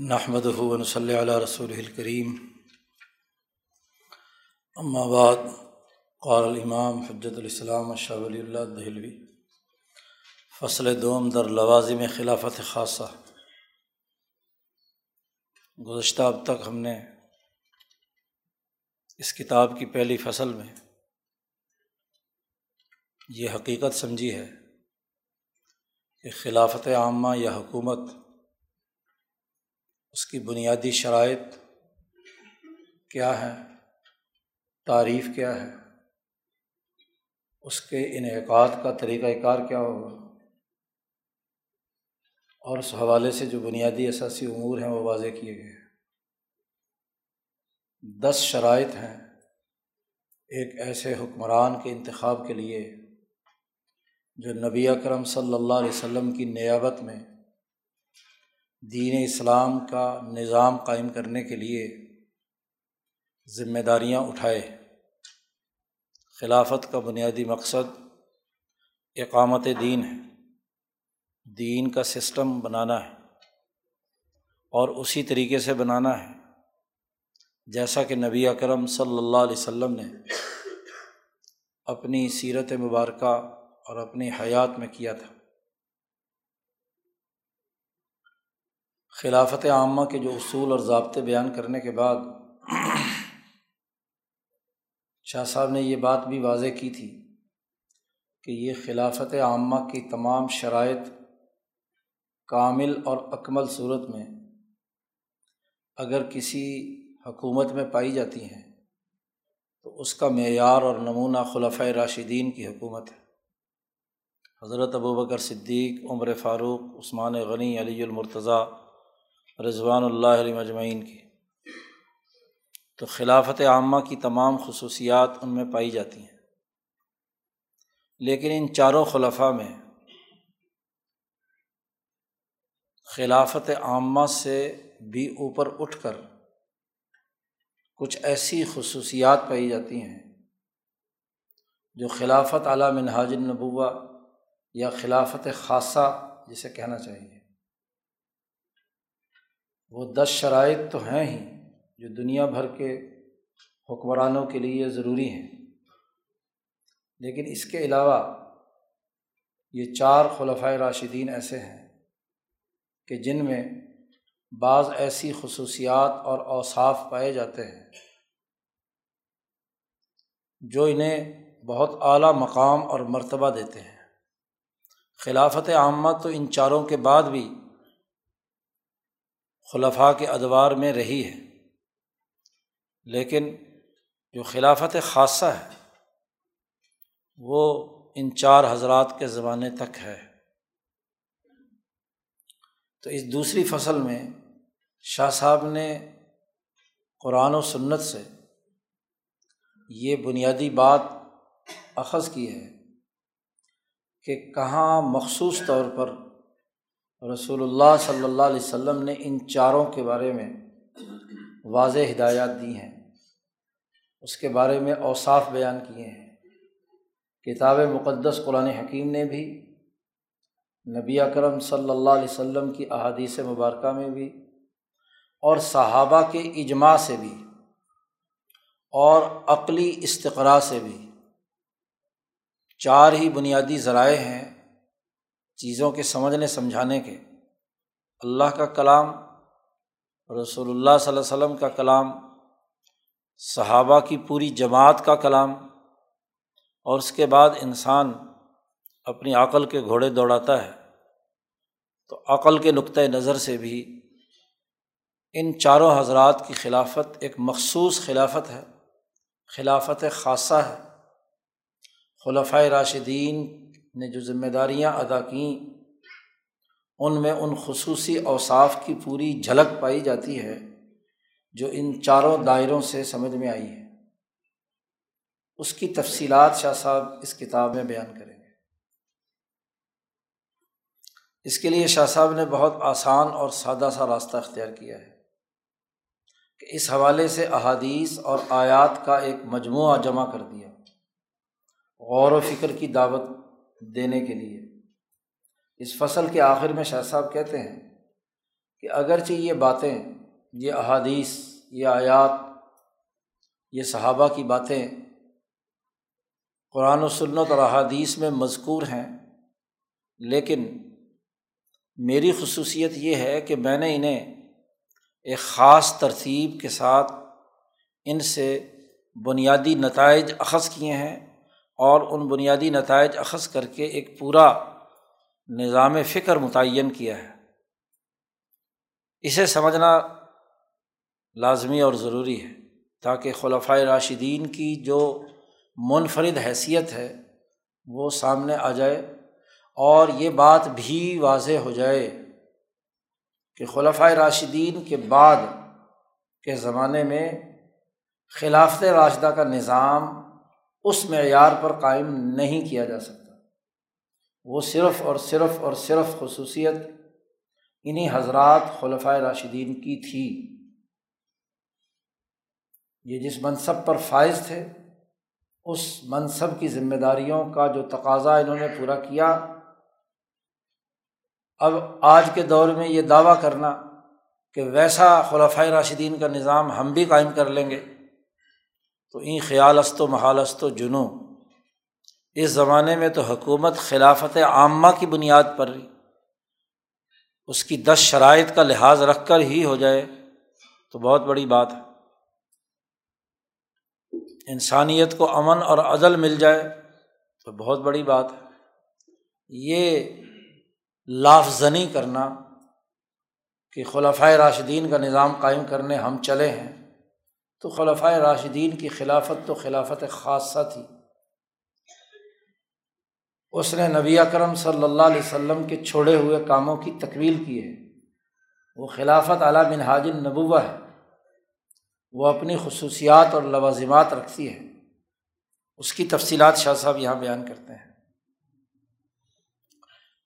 نحمد ہُون صلی علیہ رسول الکریم بعد، قال الامام حجت الاسلام شاہ ولی اللہ دہلوی، فصل دوم در لوازم خلافت خاصہ۔ گزشتہ اب تک ہم نے اس کتاب کی پہلی فصل میں یہ حقیقت سمجھی ہے کہ خلافت عامہ یا حکومت اس کی بنیادی شرائط کیا ہے تعریف کیا ہے؟ اس کے انعقاد کا طریقۂ کار کیا ہوگا؟ اور اس حوالے سے جو بنیادی اثاثی امور ہیں وہ واضح کیے گئے ہیں۔ دس شرائط ہیں ایک ایسے حکمران کے انتخاب کے لیے جو نبی اکرم صلی اللہ علیہ وسلم کی نیابت میں دین اسلام کا نظام قائم کرنے کے لیے ذمہ داریاں اٹھائے۔ خلافت کا بنیادی مقصد اقامت دین ہے۔ دین کا سسٹم بنانا ہے اور اسی طریقے سے بنانا ہے۔ جیسا کہ نبی اکرم صلی اللہ علیہ وسلم نے اپنی سیرت مبارکہ اور اپنی حیات میں کیا تھا۔ خلافت عامہ کے جو اصول اور ضابطے بیان کرنے کے بعد شاہ صاحب نے یہ بات بھی واضح کی تھی کہ یہ خلافت عامہ کی تمام شرائط کامل اور اکمل صورت میں اگر کسی حکومت میں پائی جاتی ہیں تو اس کا معیار اور نمونہ خلفۂ راشدین کی حکومت ہے۔ حضرت ابوبکر صدیق، عمر فاروق، عثمان غنی، علی المرتضیٰ رضوان اللہ علیہ مجمعین کی۔ تو خلافت عامہ کی تمام خصوصیات ان میں پائی جاتی ہیں۔ لیکن ان چاروں خلفہ میں خلافت عامہ سے بھی اوپر اٹھ کر کچھ ایسی خصوصیات پائی جاتی ہیں جو خلافت اعلیٰ منہاج النبوہ یا خلافت خاصہ جسے کہنا چاہیے۔ وہ دس شرائط تو ہیں ہی جو دنیا بھر کے حکمرانوں کے لیے ضروری ہیں۔ لیکن اس کے علاوہ یہ چار خلفۂ راشدین ایسے ہیں کہ جن میں بعض ایسی خصوصیات اور اوصاف پائے جاتے ہیں جو انہیں بہت اعلیٰ مقام اور مرتبہ دیتے ہیں۔ خلافت عامہ تو ان چاروں کے بعد بھی خلفاء کے ادوار میں رہی ہے لیکن جو خلافت خاصہ ہے، وہ ان چار حضرات کے زمانے تک ہے۔ تو اس دوسری فصل میں شاہ صاحب نے قرآن و سنت سے یہ بنیادی بات اخذ کی ہے کہ کہاں مخصوص طور پر رسول اللہ صلی اللہ علیہ وسلم نے ان چاروں کے بارے میں واضح ہدایات دی ہیں۔ اس کے بارے میں اوصاف بیان کیے ہیں۔ کتاب مقدس قرآن حکیم نے بھی، نبی اکرم صلی اللہ علیہ وسلم کی احادیث مبارکہ میں بھی، اور صحابہ کے اجماع سے بھی، اور عقلی استقرا سے بھی۔ چار ہی بنیادی ذرائع ہیں۔ چیزوں کے سمجھنے، سمجھانے کے۔ اللہ کا کلام، رسول اللہ صلی اللہ و وسلم کا کلام، صحابہ کی پوری جماعت کا کلام، اور اس کے بعد انسان اپنی عقل کے گھوڑے دوڑاتا ہے۔ تو عقل کے نقطۂ نظر سے بھی ان چاروں حضرات کی خلافت ایک مخصوص خلافت ہے، خلافت خاصہ ہے۔ خلفۂ راشدین نے جو ذمہ داریاں ادا کیں، ان میں ان خصوصی اوصاف کی پوری جھلک پائی جاتی ہے جو ان چاروں دائروں سے سمجھ میں آئی ہے۔ اس کی تفصیلات شاہ صاحب اس کتاب میں بیان کریں گے۔ اس کے لیے شاہ صاحب نے بہت آسان اور سادہ سا راستہ اختیار کیا ہے کہ اس حوالے سے احادیث اور آیات کا ایک مجموعہ جمع کر دیا۔ غور و فکر کی دعوت دینے کے لیے۔ اس فصل کے آخر میں شاہ صاحب کہتے ہیں کہ اگرچہ یہ باتیں، یہ احادیث، یہ آیات، یہ صحابہ کی باتیں قرآن و سنت اور احادیث میں مذکور ہیں، لیکن میری خصوصیت یہ ہے کہ میں نے انہیں ایک خاص ترتیب کے ساتھ ان سے بنیادی نتائج اخذ کیے ہیں۔ اور ان بنیادی نتائج اخذ کر کے ایک پورا نظام فکر متعین کیا ہے۔ اسے سمجھنا لازمی اور ضروری ہے تاکہ خلفۂ راشدین کی جو منفرد حیثیت ہے وہ سامنے آ جائے اور یہ بات بھی واضح ہو جائے کہ خلفۂ راشدین کے بعد کے زمانے میں خلافت راشدہ کا نظام اس معیار پر قائم نہیں کیا جا سکتا۔ وہ صرف اور صرف اور صرف خصوصیت انہیں حضرات خلفۂ راشدین کی تھی۔ یہ جس منصب پر فائز تھے، اس منصب کی ذمہ داریوں کا جو تقاضا انہوں نے پورا کیا، اب آج کے دور میں یہ دعویٰ کرنا کہ ویسا خلفۂ راشدین کا نظام ہم بھی قائم کر لیں گے۔ تو این خیال است و محال است و جنو اس زمانے میں تو حکومت خلافت عامہ کی بنیاد پر اس کی دس شرائط کا لحاظ رکھ کر ہی ہو جائے تو بہت بڑی بات ہے۔ انسانیت کو امن اور عدل مل جائے تو بہت بڑی بات ہے۔ یہ لافزنی کرنا کہ خلفۂ راشدین کا نظام قائم کرنے ہم چلے ہیں۔ تو خلفۂ راشدین کی خلافت تو خلافت خاصہ تھی۔ اس نے نبی اکرم صلی اللہ علیہ وسلم کے چھوڑے ہوئے کاموں کی تکویل کی ہے۔ وہ خلافت اعلیٰ بن حاجن نبوہ ہے۔ وہ اپنی خصوصیات اور لوازمات رکھتی ہے۔ اس کی تفصیلات شاہ صاحب یہاں بیان کرتے ہیں۔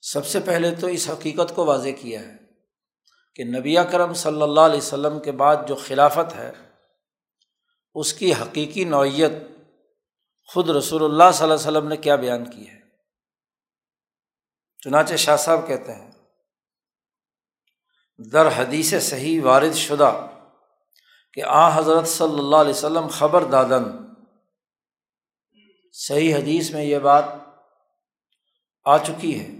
سب سے پہلے تو اس حقیقت کو واضح کیا ہے کہ نبی کرم صلی اللہ علیہ وسلم کے بعد جو خلافت ہے اس کی حقیقی نوعیت خود رسول اللہ صلی اللہ علیہ وسلم نے کیا بیان کی ہے؟ چنانچہ شاہ صاحب کہتے ہیں، در حدیث صحیح وارد شدہ کہ آ حضرت صلی اللہ علیہ وسلم خبر دادن۔ صحیح حدیث میں یہ بات آ چکی ہے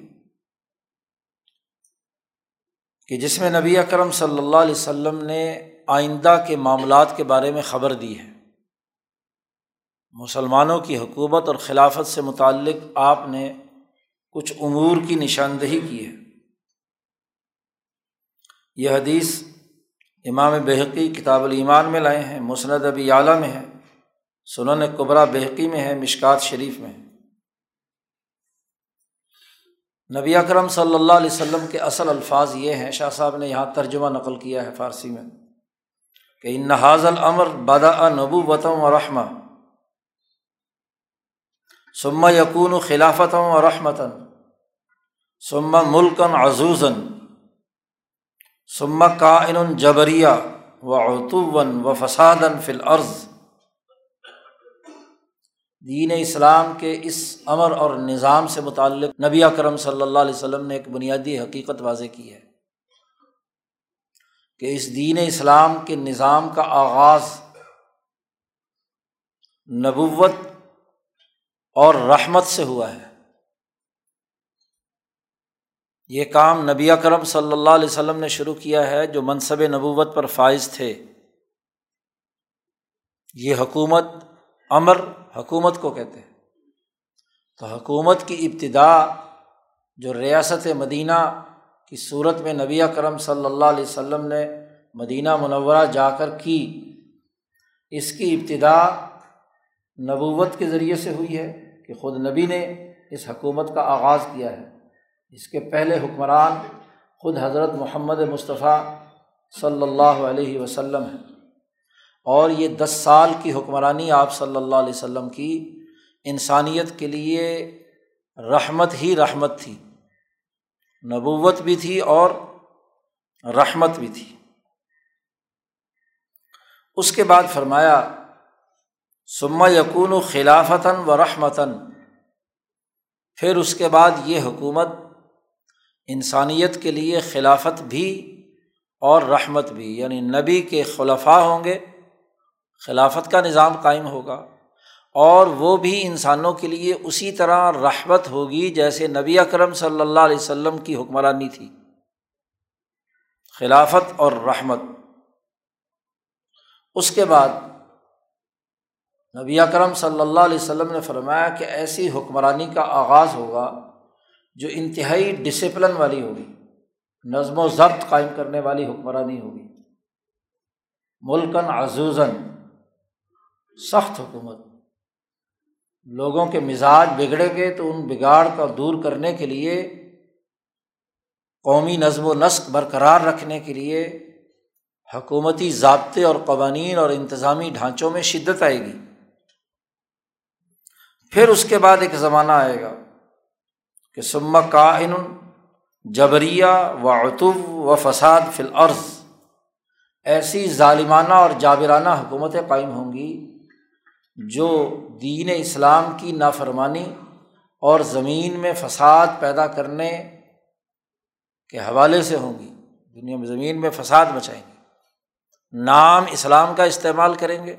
کہ جس میں نبی اکرم صلی اللہ علیہ وسلم نے آئندہ کے معاملات کے بارے میں خبر دی ہے۔ مسلمانوں کی حکومت اور خلافت سے متعلق آپ نے کچھ امور کی نشاندہی کی ہے۔ یہ حدیث امام بحقی کتاب الایمان میں لائے ہیں، مسند ابی اعلیٰ میں ہے، سنن قبرا بحقی میں ہے، مشکات شریف میں ہے۔ نبی اکرم صلی اللہ علیہ وسلم کے اصل الفاظ یہ ہیں، شاہ صاحب نے یہاں ترجمہ نقل کیا ہے فارسی میں۔ کہ ان نحاظ العمر بدا نبو وطم و رحمہ سما یقون و خلافتوں و رحمتاً سما ملکن عزوزن سما کا ان جبریہ و اتون و فسادن فل عرض دین اسلام کے اس امر اور نظام سے متعلق نبی کرم صلی اللہ علیہ وسلم نے ایک بنیادی حقیقت واضح کی ہے۔ کہ اس دین اسلام کے نظام کا آغاز نبوت اور رحمت سے ہوا ہے۔ یہ کام نبی کرم صلی اللہ علیہ وسلم نے شروع کیا ہے جو منصب نبوت پر فائز تھے۔ یہ حکومت امر حکومت کو کہتے ہیں۔ تو حکومت کی ابتدا جو ریاست مدینہ کی صورت میں نبی کرم صلی اللہ علیہ وسلم نے مدینہ منورہ جا کر کی۔ اس کی ابتدا نبوت کے ذریعے سے ہوئی ہے کہ خود نبی نے اس حکومت کا آغاز کیا ہے۔ اس کے پہلے حکمران خود حضرت محمد مصطفیٰ صلی اللہ علیہ وسلم ہے اور یہ دس سال کی حکمرانی آپ صلی اللہ علیہ وسلم کی انسانیت کے لیے رحمت ہی رحمت تھی۔ نبوت بھی تھی اور رحمت بھی تھی۔ اس کے بعد فرمایا سما یقون و خلافتاً و رحمتاً۔ پھر اس کے بعد یہ حکومت انسانیت کے لیے خلافت بھی اور رحمت بھی یعنی نبی کے خلفاء ہوں گے، خلافت کا نظام قائم ہوگا۔ اور وہ بھی انسانوں کے لیے اسی طرح رحمت ہوگی جیسے نبی اکرم صلی اللہ علیہ وسلم کی حکمرانی تھی۔ خلافت اور رحمت۔ اس کے بعد نبی اکرم صلی اللہ علیہ وسلم نے فرمایا کہ ایسی حکمرانی کا آغاز ہوگا جو انتہائی ڈسپلن والی ہوگی، نظم و ضبط قائم کرنے والی حکمرانی ہوگی۔ ملکن عزوزن سخت حکومت۔ لوگوں کے مزاج بگڑے گے تو ان بگاڑ کا دور کرنے کے لیے، قومی نظم و نسق برقرار رکھنے کے لیے حکومتی ضابطے اور قوانین اور انتظامی ڈھانچوں میں شدت آئے گی۔ پھر اس کے بعد ایک زمانہ آئے گا کہ سما کائن جبریہ و اتب و فساد فی الارض۔ ایسی ظالمانہ اور جابرانہ حکومتیں قائم ہوں گی جو دین اسلام کی نافرمانی اور زمین میں فساد پیدا کرنے کے حوالے سے ہوں گی، دنیا میں زمین میں فساد مچائیں گی۔ نام اسلام کا استعمال کریں گے،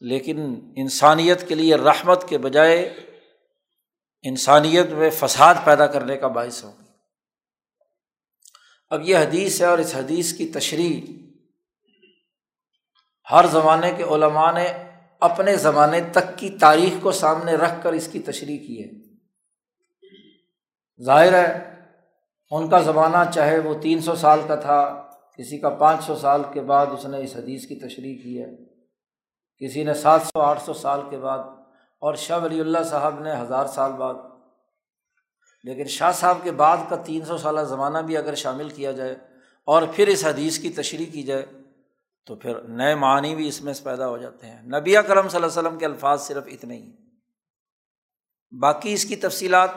لیکن انسانیت کے لیے رحمت کے بجائے انسانیت میں فساد پیدا کرنے کا باعث ہوں گی۔ اب یہ حدیث ہے اور اس حدیث کی تشریح ہر زمانے کے علماء نے اپنے زمانے تک کی تاریخ کو سامنے رکھ کر اس کی تشریح کی ہے۔ ظاہر ہے، ان کا زمانہ چاہے وہ تین سو سال کا تھا، کسی کا پانچ سو سال کے بعد اس نے اس حدیث کی تشریح کی ہے۔ کسی نے سات سو، آٹھ سو سال کے بعد، اور شاہ ولی اللہ صاحب نے ہزار سال بعد۔ لیکن شاہ صاحب کے بعد کا تین سو سالہ زمانہ بھی اگر شامل کیا جائے اور پھر اس حدیث کی تشریح کی جائے تو پھر نئے معنی بھی اس میں پیدا ہو جاتے ہیں۔ نبی کرم صلی اللہ علیہ وسلم کے الفاظ صرف اتنے ہی۔ باقی اس کی تفصیلات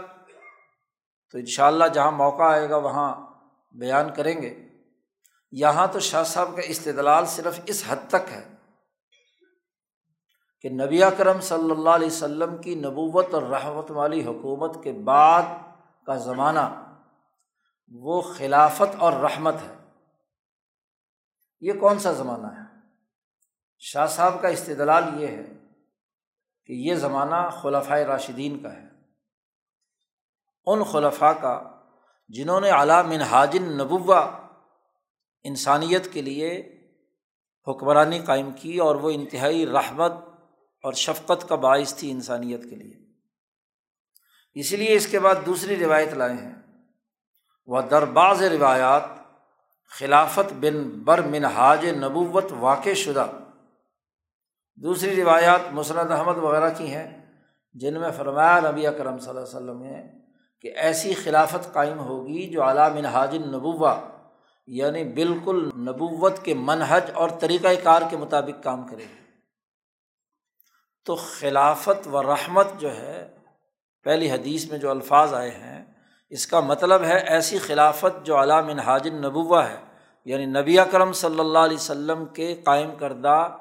تو ان شاء اللہ جہاں موقع آئے گا وہاں بیان کریں گے۔ یہاں تو شاہ صاحب کا استدلال صرف اس حد تک ہے کہ نبی کرم صلی اللہ علیہ وسلم کی نبوت اور رحمت والی حکومت کے بعد کا زمانہ وہ خلافت اور رحمت ہے۔ یہ کون سا زمانہ ہے؟ شاہ صاحب کا استدلال یہ ہے کہ یہ زمانہ خلفۂ راشدین کا ہے۔ ان خلفاء کا جنہوں نے اعلیٰ منہاجن نبوا انسانیت کے لیے حکمرانی قائم کی اور وہ انتہائی رحمت اور شفقت کا باعث تھی انسانیت کے لیے۔ اسی لیے اس کے بعد دوسری روایت لائے ہیں۔ وہ درباز روایات خلافت بن بر منہاج نبوت واقع شدہ۔ دوسری روایات مسرت احمد وغیرہ کی ہیں، جن میں فرمایا نبی اکرم صلی اللہ علیہ وسلم نے کہ ایسی خلافت قائم ہوگی جو اعلیٰ منہاج نبوا یعنی بالکل نبوت کے منحج اور طریقۂ کار کے مطابق کام کرے گی۔ تو خلافت و رحمت جو ہے، پہلی حدیث میں جو الفاظ آئے ہیں اس کا مطلب ہے ایسی خلافت جو علام حاجن نبوہ ہے یعنی نبی اکرم صلی اللہ علیہ وسلم کے قائم کردہ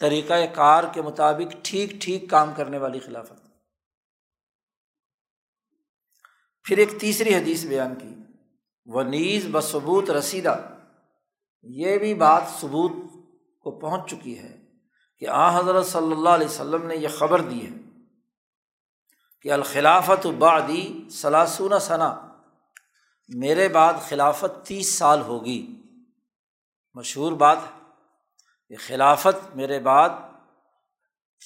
طریقۂ کار کے مطابق ٹھیک ٹھیک کام کرنے والی خلافت۔ پھر ایک تیسری حدیث بیان کی، وہ نیز بثبوت رسیدہ۔ یہ بھی بات ثبوت کو پہنچ چکی ہے کہ آ حضرت صلی اللہ علیہ وسلم نے یہ خبر دی ہے۔ کہ الخلافت بعدی سلاسون ثنا میرے بعد خلافت تیس سال ہوگی۔ مشہور بات ہے کہ خلافت میرے بعد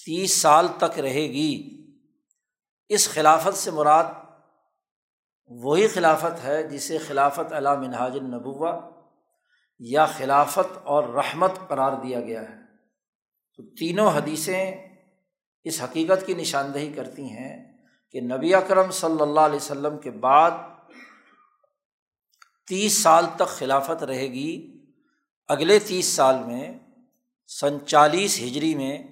تیس سال تک رہے گی۔ اس خلافت سے مراد وہی خلافت ہے جسے خلافت علا منہاج النبوہ یا خلافت اور رحمت قرار دیا گیا ہے۔ تو تینوں حدیثیں اس حقیقت کی نشاندہی کرتی ہیں کہ نبی اکرم صلی اللہ علیہ وسلم کے بعد تیس سال تک خلافت رہے گی۔ اگلے تیس سال میں، سن چالیس ہجری میں،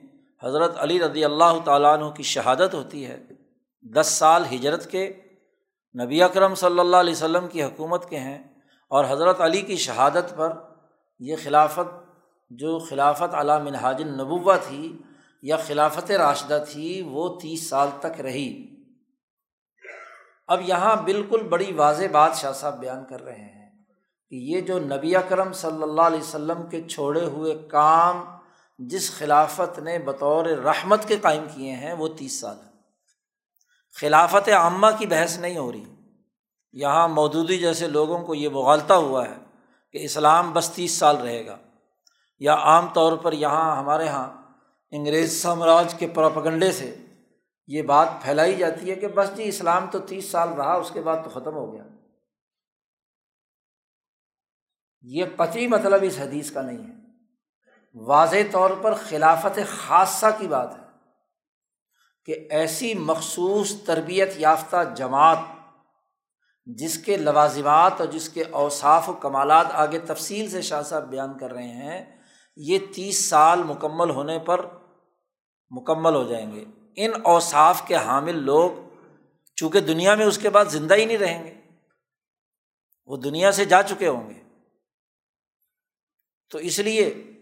حضرت علی رضی اللہ تعالیٰ عنہ کی شہادت ہوتی ہے۔ دس سال ہجرت کے نبی اکرم صلی اللہ علیہ وسلم کی حکومت کے ہیں اور حضرت علی کی شہادت پر یہ خلافت، جو خلافت علام منہاج النبوہ تھی یا خلافت راشدہ تھی، وہ تیس سال تک رہی۔ اب یہاں بالکل بڑی واضح بات شاہ صاحب بیان کر رہے ہیں کہ یہ جو نبی اکرم صلی اللہ علیہ وسلم کے چھوڑے ہوئے کام جس خلافت نے بطور رحمت کے قائم کیے ہیں، وہ تیس سال ہے خلافت عامہ کی بحث نہیں ہو رہی۔ یہاں مودودی جیسے لوگوں کو یہ بغالتا ہوا ہے کہ اسلام بس تیس سال رہے گا۔ یا عام طور پر یہاں ہمارے یہاں انگریز سامراج کے پراپگنڈے سے یہ بات پھیلائی جاتی ہے کہ بس جی اسلام تو تیس سال رہا، اس کے بعد تو ختم ہو گیا۔ یہ قطعی مطلب اس حدیث کا نہیں ہے۔ واضح طور پر خلافت خاصہ کی بات ہے کہ ایسی مخصوص تربیت یافتہ جماعت جس کے لوازمات اور جس کے اوصاف و کمالات آگے تفصیل سے شاہ صاحب بیان کر رہے ہیں، یہ تیس سال مکمل ہونے پر مکمل ہو جائیں گے۔ ان اوصاف کے حامل لوگ چونکہ دنیا میں اس کے بعد زندہ ہی نہیں رہیں گے، وہ دنیا سے جا چکے ہوں گے۔ تو اس لیے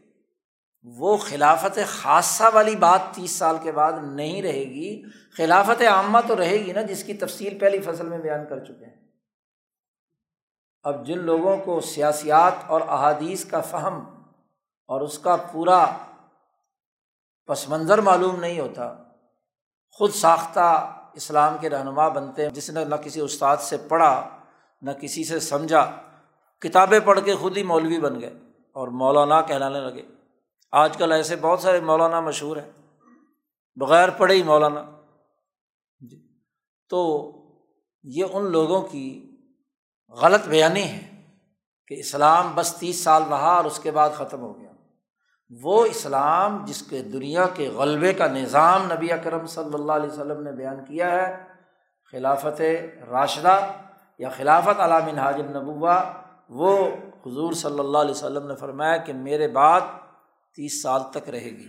وہ خلافت خاصہ والی بات تیس سال کے بعد نہیں رہے گی۔ خلافت عامہ تو رہے گی نا، جس کی تفصیل پہلی فصل میں بیان کر چکے ہیں۔ اب جن لوگوں کو سیاسیات اور احادیث کا فہم اور اس کا پورا پس منظر معلوم نہیں ہوتا خود ساختہ اسلام کے رہنما بنتے ہیں، جس نے نہ کسی استاد سے پڑھا، نہ کسی سے سمجھا، کتابیں پڑھ کے خود ہی مولوی بن گئے اور مولانا کہلانے لگے۔ آج کل ایسے بہت سارے مولانا مشہور ہیں۔ بغیر پڑھے ہی مولانا۔ جی۔ تو یہ ان لوگوں کی غلط بیانی ہے کہ اسلام بس تیس سال رہا اور اس کے بعد ختم ہو گیا۔ وہ اسلام جس کے دنیا کے غلبے کا نظام نبی اکرم صلی اللہ علیہ وسلم نے بیان کیا ہے، خلافت راشدہ یا خلافت علام حاجر نبوا وہ حضور صلی اللہ علیہ وسلم نے فرمایا کہ میرے بعد تیس سال تک رہے گی۔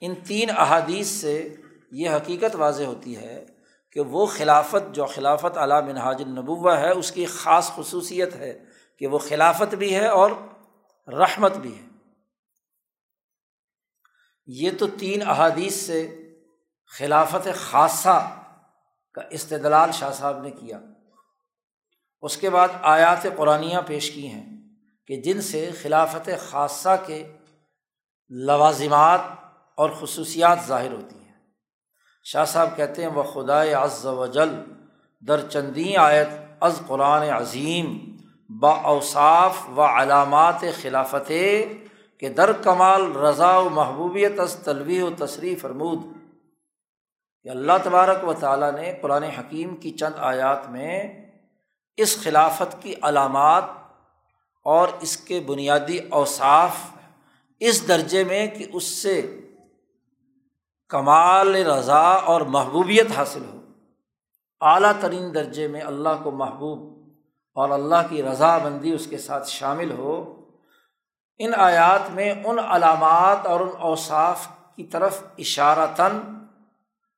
ان تین احادیث سے یہ حقیقت واضح ہوتی ہے کہ وہ خلافت جو خلافت علام منہاج النبوہ ہے، اس کی خاص خصوصیت ہے کہ وہ خلافت بھی ہے اور رحمت بھی ہے۔ یہ تو تین احادیث سے خلافت خاصہ کا استدلال شاہ صاحب نے کیا۔ اس کے بعد آیات قرآن پیش کی ہیں کہ جن سے خلافت خاصہ کے لوازمات اور خصوصیات ظاہر ہوتی ہیں۔ شاہ صاحب کہتے ہیں، وہ خدائے از و جل در چندی آیت از قرآن عظیم با اوصاف و علامات خلافت کہ در کمال رضا و محبوبیت از تلوی و تصریف فرمود کہ اللہ تبارک و تعالیٰ نے قرآن حکیم کی چند آیات میں اس خلافت کی علامات اور اس کے بنیادی اوصاف اس درجے میں کہ اس سے کمال رضا اور محبوبیت حاصل ہو۔ اعلیٰ ترین درجے میں اللہ کو محبوب اور اللہ کی رضا بندی اس کے ساتھ شامل ہو۔ ان آیات میں ان علامات اور ان اوصاف کی طرف اشارتاً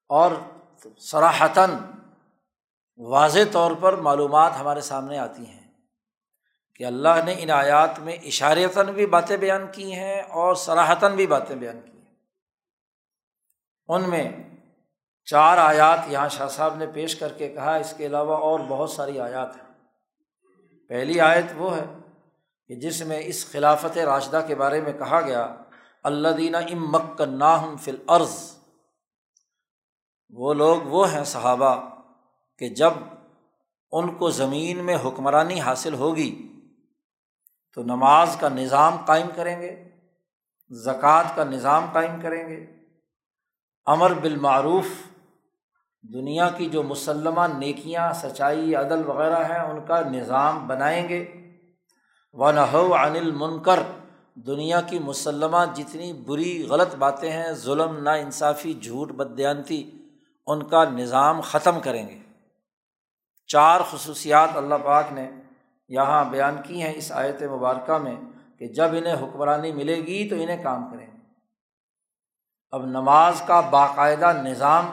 اور سراہتاً واضح طور پر معلومات ہمارے سامنے آتی ہیں کہ اللہ نے ان آیات میں اشارتاً بھی باتیں بیان کی ہیں اور سراہتاً بھی باتیں بیان کی ہیں۔ ان میں چار آیات یہاں شاہ صاحب نے پیش کر کے کہا، اس کے علاوہ اور بہت ساری آیات ہیں۔ پہلی آیت وہ ہے کہ جس میں اس خلافت راشدہ کے بارے میں کہا گیا اللہ دینہ ام مک ناہم فل عرض وہ لوگ وہ ہیں صحابہ کہ جب ان کو زمین میں حکمرانی حاصل ہوگی تو نماز کا نظام قائم کریں گے، زکوٰۃ کا نظام قائم کریں گے، امر بالمعروف، دنیا کی جو مسلمہ نیکیاں، سچائی، عدل وغیرہ ہیں، ان کا نظام بنائیں گے۔ و نحو عن المنکر، دنیا کی مسلمہ جتنی بری غلط باتیں ہیں، ظلم نا انصافی جھوٹ بدیانتی ان کا نظام ختم کریں گے۔ چار خصوصیات اللہ پاک نے یہاں بیان کی ہیں اس آیت مبارکہ میں کہ جب انہیں حکمرانی ملے گی تو انہیں کام کریں اب نماز کا باقاعدہ نظام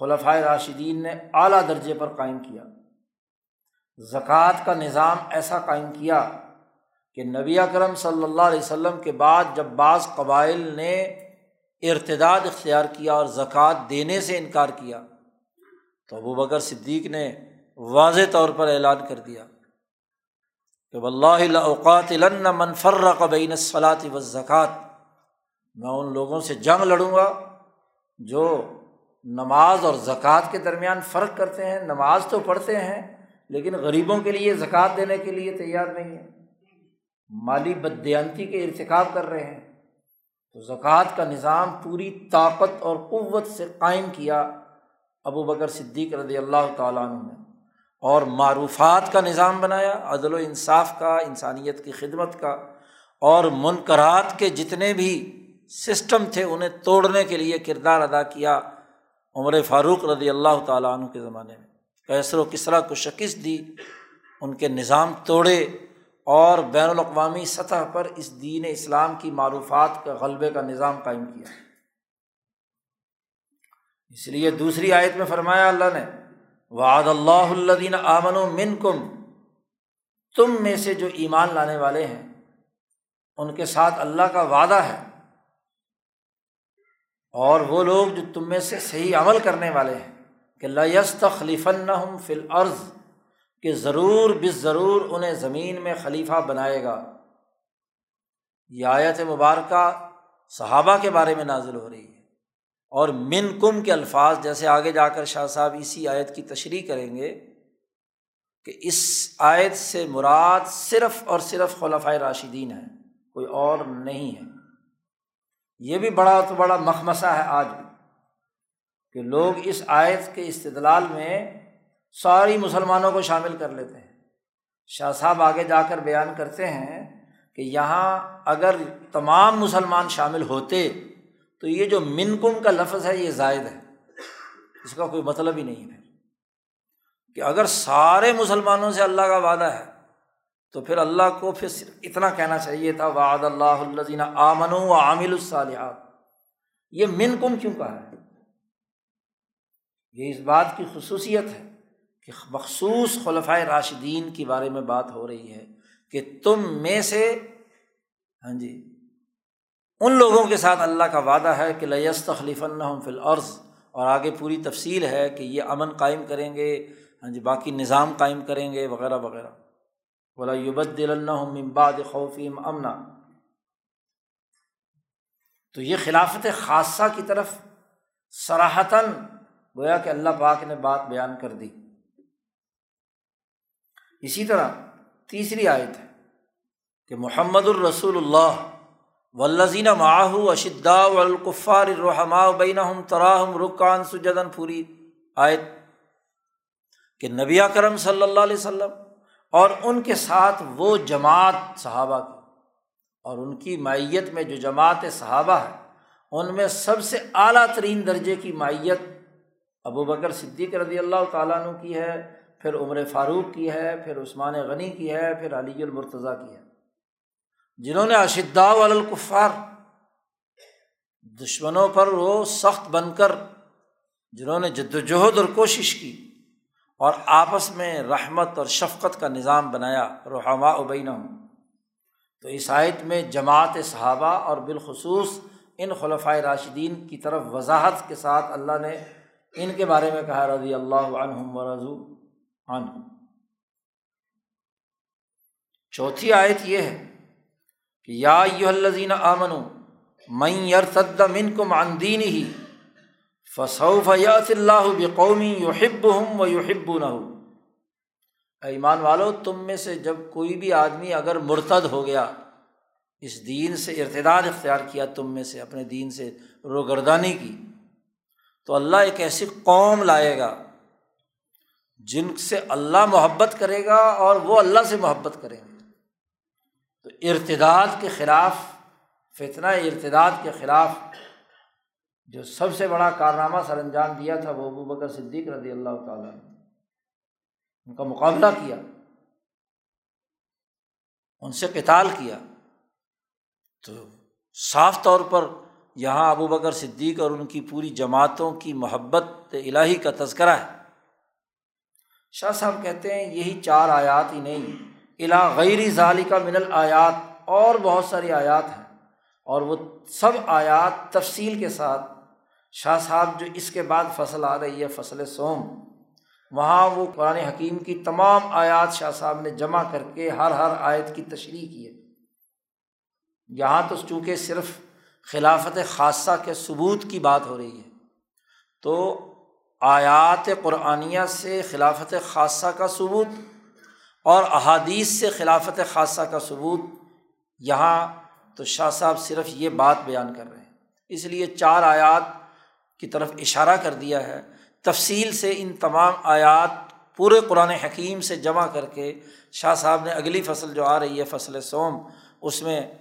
خلفۂ راشدین نے اعلیٰ درجے پر قائم کیا۔ زکوٰۃ کا نظام ایسا قائم کیا کہ نبی اکرم صلی اللہ علیہ وسلم کے بعد جب بعض قبائل نے ارتداد اختیار کیا اور زکوٰۃ دینے سے انکار کیا، تو ابو بکر صدیق نے واضح طور پر اعلان کر دیا کہ اللہ اوقات منفر بین صلاط و زکوٰۃ میں ان لوگوں سے جنگ لڑوں گا جو نماز اور زکوٰۃ کے درمیان فرق کرتے ہیں، نماز تو پڑھتے ہیں، لیکن غریبوں کے لیے زکوٰۃ دینے کے لیے تیار نہیں ہے مالی بدیانتی کے ارتکاب کر رہے ہیں۔ تو زکوٰۃ کا نظام پوری طاقت اور قوت سے قائم کیا ابو بکر صدیق رضی اللہ تعالیٰ عنہ نے۔ اور معروفات کا نظام بنایا، عدل و انصاف کا، انسانیت کی خدمت کا۔ اور منقرات کے جتنے بھی سسٹم تھے، انہیں توڑنے کے لیے کردار ادا کیا عمر فاروق رضی اللہ تعالیٰ عنہ کے زمانے میں۔ کیسر و کسرا کو شکست دی، ان کے نظام توڑے۔ اور بین الاقوامی سطح پر اس دین اسلام کی معروفات کا غلبے کا نظام قائم کیا۔ اس لیے دوسری آیت میں فرمایا اللہ نے، وعد اللہ الدین آمن و من کم تم میں سے جو ایمان لانے والے ہیں، ان کے ساتھ اللہ کا وعدہ ہے۔ اور وہ لوگ جو تم میں سے صحیح عمل کرنے والے ہیں، کہ لست خلیفن فل عرض کہ ضرور بس ضرور انہیں زمین میں خلیفہ بنائے گا۔ یہ آیت مبارکہ صحابہ کے بارے میں نازل ہو رہی ہے۔ اور من کم کے الفاظ جیسے آگے جا کر شاہ صاحب اسی آیت کی تشریح کریں گے کہ اس آیت سے مراد صرف اور صرف خلفۂ راشدین ہے کوئی اور نہیں ہے۔ یہ بھی بڑا تو بڑا مخمسہ ہے آج بھی کہ لوگ اس آیت کے استدلال میں ساری مسلمانوں کو شامل کر لیتے ہیں۔ شاہ صاحب آگے جا کر بیان کرتے ہیں کہ یہاں اگر تمام مسلمان شامل ہوتے تو یہ جو من کم کا لفظ ہے یہ زائد ہے۔ اس کا کوئی مطلب ہی نہیں ہے۔ کہ اگر سارے مسلمانوں سے اللہ کا وعدہ ہے تو پھر اللہ کو پھر صرف اتنا کہنا چاہیے تھا، وعد اللہ الزین آمن و عامل الصالحات۔ یہ من کم کیوں کہا ہے؟ یہ اس بات کی خصوصیت ہے کہ مخصوص خلفۂ راشدین کے بارے میں بات ہو رہی ہے کہ تم میں سے ہاں جی ان لوگوں کے ساتھ اللہ کا وعدہ ہے کہ لیست خلیف الحم فی العرض اور آگے پوری تفصیل ہے کہ یہ امن قائم کریں گے ہاں جی باقی نظام قائم کریں گے، وغیرہ وغیرہ۔ بولا یوبد امباد خوفیم امنا تو یہ خلافت خاصہ کی طرف سراہتاً گویا کہ اللہ پاک نے بات بیان کر دی۔ اسی طرح تیسری آیت ہے کہ محمد الرسول اللہ ولزین ماہو اشدا والکفار الرحماء بینہم تراہم رکان سجدن پوری آیت کہ نبی کرم صلی اللہ علیہ وسلم اور ان کے ساتھ وہ جماعت صحابہ کی، اور ان کی مائیت میں جو جماعت صحابہ ہے، ان میں سب سے اعلیٰ ترین درجے کی مائیت ابو بکر صدیق رضی اللہ تعالیٰ عنہ کی ہے پھر عمر فاروق کی ہے، پھر عثمان غنی کی ہے، پھر علی المرتضیٰ کی ہے۔ جنہوں نے اشدا والکفار دشمنوں پر وہ سخت بن کر جنہوں نے جد وجہد اور کوشش کی اور آپس میں رحمت اور شفقت کا نظام بنایا، رحماء ابین تو عیسائیت میں جماعت صحابہ اور بالخصوص ان خلفۂ راشدین کی طرف وضاحت کے ساتھ اللہ نے ان کے بارے میں کہا، رضی اللہ عنہم و رضو۔ چوتھی آیت یہ ہے کہ یا الزین آمن میں یرتد من کو ماندین ہی فصوف یاس اللہ بقومی یحب ہوں و یحب نہ ایمان والو، تم میں سے جب کوئی بھی آدمی اگر مرتد ہو گیا، اس دین سے ارتداد اختیار کیا تم میں سے، اپنے دین سے روگردانی کی، تو اللہ ایک ایسی قوم لائے گا جن سے اللہ محبت کرے گا اور وہ اللہ سے محبت کریں گے۔ تو ارتداد کے خلاف، فتنہ ارتداد کے خلاف جو سب سے بڑا کارنامہ سر انجام دیا تھا وہ ابو بکر صدیق رضی اللہ تعالیٰ نے، ان کا مقابلہ کیا، ان سے کتال کیا۔ تو صاف طور پر یہاں ابو بکر صدیق اور ان کی پوری جماعتوں کی محبت الہی کا تذکرہ ہے۔ شاہ صاحب کہتے ہیں یہی چار آیات ہی نہیں الا غیر ظالی کا من آیات اور بہت ساری آیات ہیں۔ اور وہ سب آیات تفصیل کے ساتھ شاہ صاحب جو اس کے بعد فصل آ رہی ہے، فصل سوم، وہاں وہ قرآن حکیم کی تمام آیات شاہ صاحب نے جمع کر کے ہر ہر آیت کی تشریح کی ہے۔ یہاں تو چونکہ صرف خلافت خاصہ کے ثبوت کی بات ہو رہی ہے، تو آیات قرآنیہ سے خلافت خاصہ کا ثبوت اور احادیث سے خلافت خاصہ کا ثبوت، یہاں تو شاہ صاحب صرف یہ بات بیان کر رہے ہیں۔ اس لیے چار آیات کی طرف اشارہ کر دیا ہے۔ تفصیل سے ان تمام آیات پورے قرآن حکیم سے جمع کر کے شاہ صاحب نے اگلی فصل جو آ رہی ہے، فصل سوم، اس میں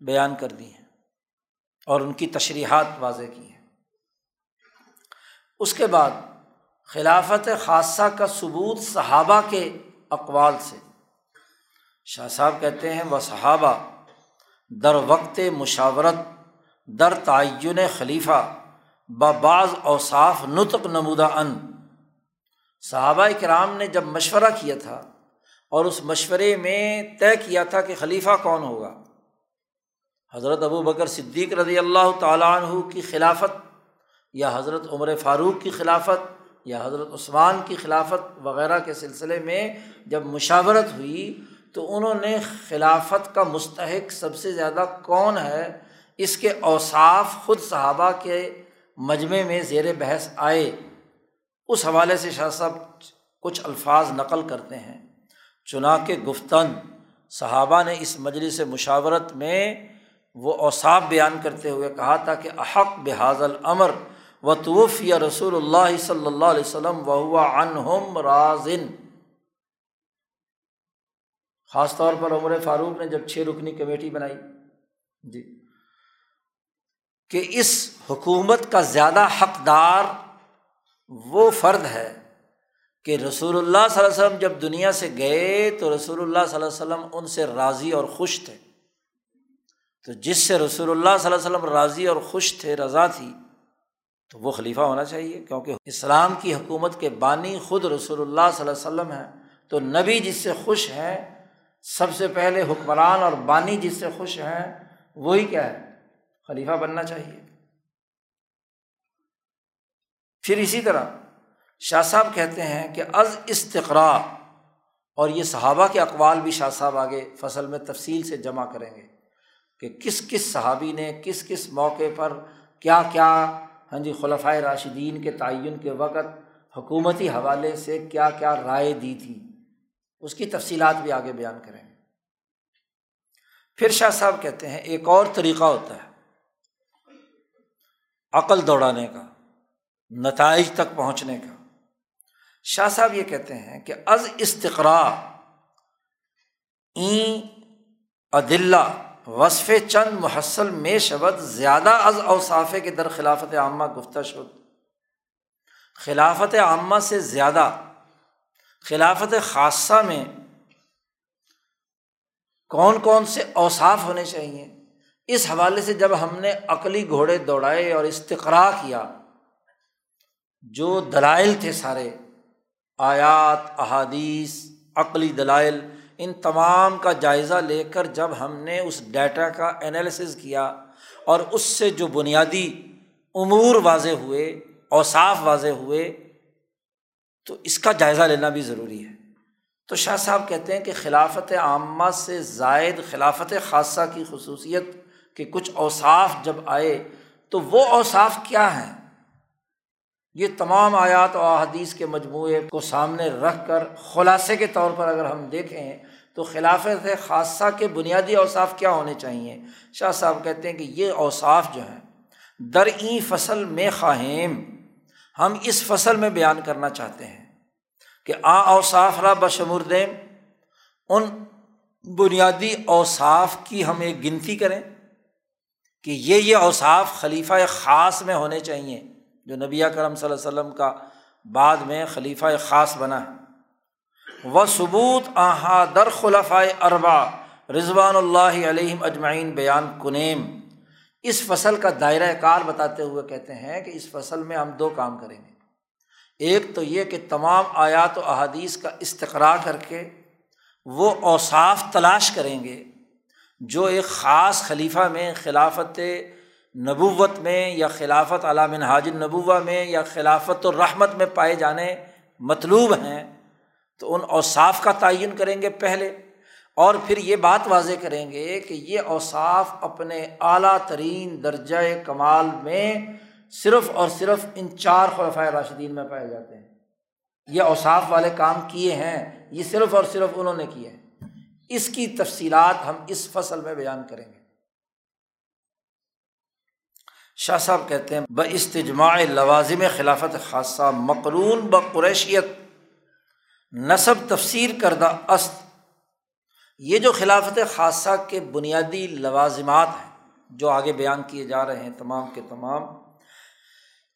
بیان کر دی ہیں اور ان کی تشریحات واضح کی ہیں۔ اس کے بعد خلافت خاصہ کا ثبوت صحابہ کے اقوال سے۔ شاہ صاحب کہتے ہیں، وہ صحابہ در وقت مشاورت، در تعین خلیفہ بعض اوصاف نطق نمودہ ان۔ صحابہ کرام نے جب مشورہ کیا تھا اور اس مشورے میں طے کیا تھا کہ خلیفہ کون ہوگا۔ حضرت ابو بکر صدیق رضی اللہ تعالیٰ عنہ کی خلافت یا حضرت عمر فاروق کی خلافت یا حضرت عثمان کی خلافت وغیرہ کے سلسلے میں جب مشاورت ہوئی تو انہوں نے خلافت کا مستحق سب سے زیادہ کون ہے؟ اس کے اوصاف خود صحابہ کے مجمع میں زیر بحث آئے۔ اس حوالے سے شاہ صاحب کچھ الفاظ نقل کرتے ہیں۔ چنا کے گفتن صحابہ نے اس مجلس مشاورت میں وہ اوصاف بیان کرتے ہوئے کہا تھا کہ احق بحاظ العمر و توف یا رسول اللہ صلی اللہ علیہ وسلم و انہم رازن خاص طور پر عمر فاروق نے جب چھ رکنی کمیٹی بنائی جی کہ اس حکومت کا زیادہ حقدار وہ فرد ہے کہ رسول اللہ صلی اللہ علیہ وسلم جب دنیا سے گئے تو رسول اللہ صلی اللہ علیہ وسلم ان سے راضی اور خوش تھے۔ تو جس سے رسول اللہ صلی اللہ علیہ وسلم راضی اور خوش تھے، رضا تھی تو وہ خلیفہ ہونا چاہیے کیونکہ اسلام کی حکومت کے بانی خود رسول اللہ صلی اللہ علیہ وسلم ہیں۔ تو نبی جس سے خوش ہیں، سب سے پہلے حکمران اور بانی جس سے خوش ہیں، وہی کیا ہے؟ خلیفہ بننا چاہیے۔ پھر اسی طرح شاہ صاحب کہتے ہیں کہ از استقرا، اور یہ صحابہ کے اقوال بھی شاہ صاحب آگے فصل میں تفصیل سے جمع کریں گے کہ کس کس صحابی نے کس کس موقع پر کیا کیا ہاں جی خلفۂ راشدین کے تعین کے وقت حکومتی حوالے سے کیا کیا رائے دی تھی، اس کی تفصیلات بھی آگے بیان کریں پھر شاہ صاحب کہتے ہیں، ایک اور طریقہ ہوتا ہے، عقل دوڑانے کا، نتائج تک پہنچنے کا۔ شاہ صاحب یہ کہتے ہیں کہ از استقرا این عدلہ وصف چند محسل میں شبد زیادہ از اوصافے کے در خلافت عامہ گفتہ شد خلافت عامہ سے زیادہ، خلافت خاصہ میں کون کون سے اوصاف ہونے چاہیے؟ اس حوالے سے جب ہم نے عقلی گھوڑے دوڑائے اور استقرا کیا، جو دلائل تھے سارے، آیات، احادیث، عقلی دلائل ان تمام کا جائزہ لے کر جب ہم نے اس ڈیٹا کا انالیسز کیا اور اس سے جو بنیادی امور واضح ہوئے، اوصاف واضح ہوئے، تو اس کا جائزہ لینا بھی ضروری ہے۔ تو شاہ صاحب کہتے ہیں کہ خلافت عامہ سے زائد خلافت خاصہ کی خصوصیت کے کچھ اوصاف جب آئے، تو وہ اوصاف کیا ہیں؟ یہ تمام آیات و احادیث کے مجموعے کو سامنے رکھ کر خلاصے کے طور پر اگر ہم دیکھیں تو خلافت خاصہ کے بنیادی اوصاف کیا ہونے چاہیے؟ شاہ صاحب کہتے ہیں کہ یہ اوصاف جو ہیں درعی فصل میں خواہم ہم اس فصل میں بیان کرنا چاہتے ہیں کہ آ اوصاف را بشمور دیم ان بنیادی اوصاف کی ہم ایک گنتی کریں کہ یہ یہ اوصاف خلیفہ خاص میں ہونے چاہیے، جو نبی کرم صلی اللہ علیہ وسلم کا بعد میں خلیفہ خاص بنا ہے۔ و ثبوت آہا در خلفۂ اربا رضوان اللہ علیہم اجمعین بیان کنیم۔ اس فصل کا دائرۂ کار بتاتے ہوئے کہتے ہیں کہ اس فصل میں ہم دو کام کریں گے۔ ایک تو یہ کہ تمام آیات و احادیث کا استقرا کر کے وہ اوصاف تلاش کریں گے جو ایک خاص خلیفہ میں، خلافت نبوت میں یا خلافت علام حاج نبوہ میں یا خلافت الرحمت میں پائے جانے مطلوب ہیں۔ تو ان اوصاف کا تعین کریں گے پہلے اور پھر یہ بات واضح کریں گے کہ یہ اوصاف اپنے اعلیٰ ترین درجۂ کمال میں صرف اور صرف ان چار خلفۂ راشدین میں پائے جاتے ہیں۔ یہ اوصاف والے کام کیے ہیں، یہ صرف اور صرف انہوں نے کیے ہیں۔ اس کی تفصیلات ہم اس فصل میں بیان کریں گے۔ شاہ صاحب کہتے ہیں ب استجماع لوازم خلافت خاصہ مقرون ب قریشیت نصب تفسیر کردہ است۔ یہ جو خلافت خاصہ کے بنیادی لوازمات ہیں جو آگے بیان کیے جا رہے ہیں تمام کے تمام،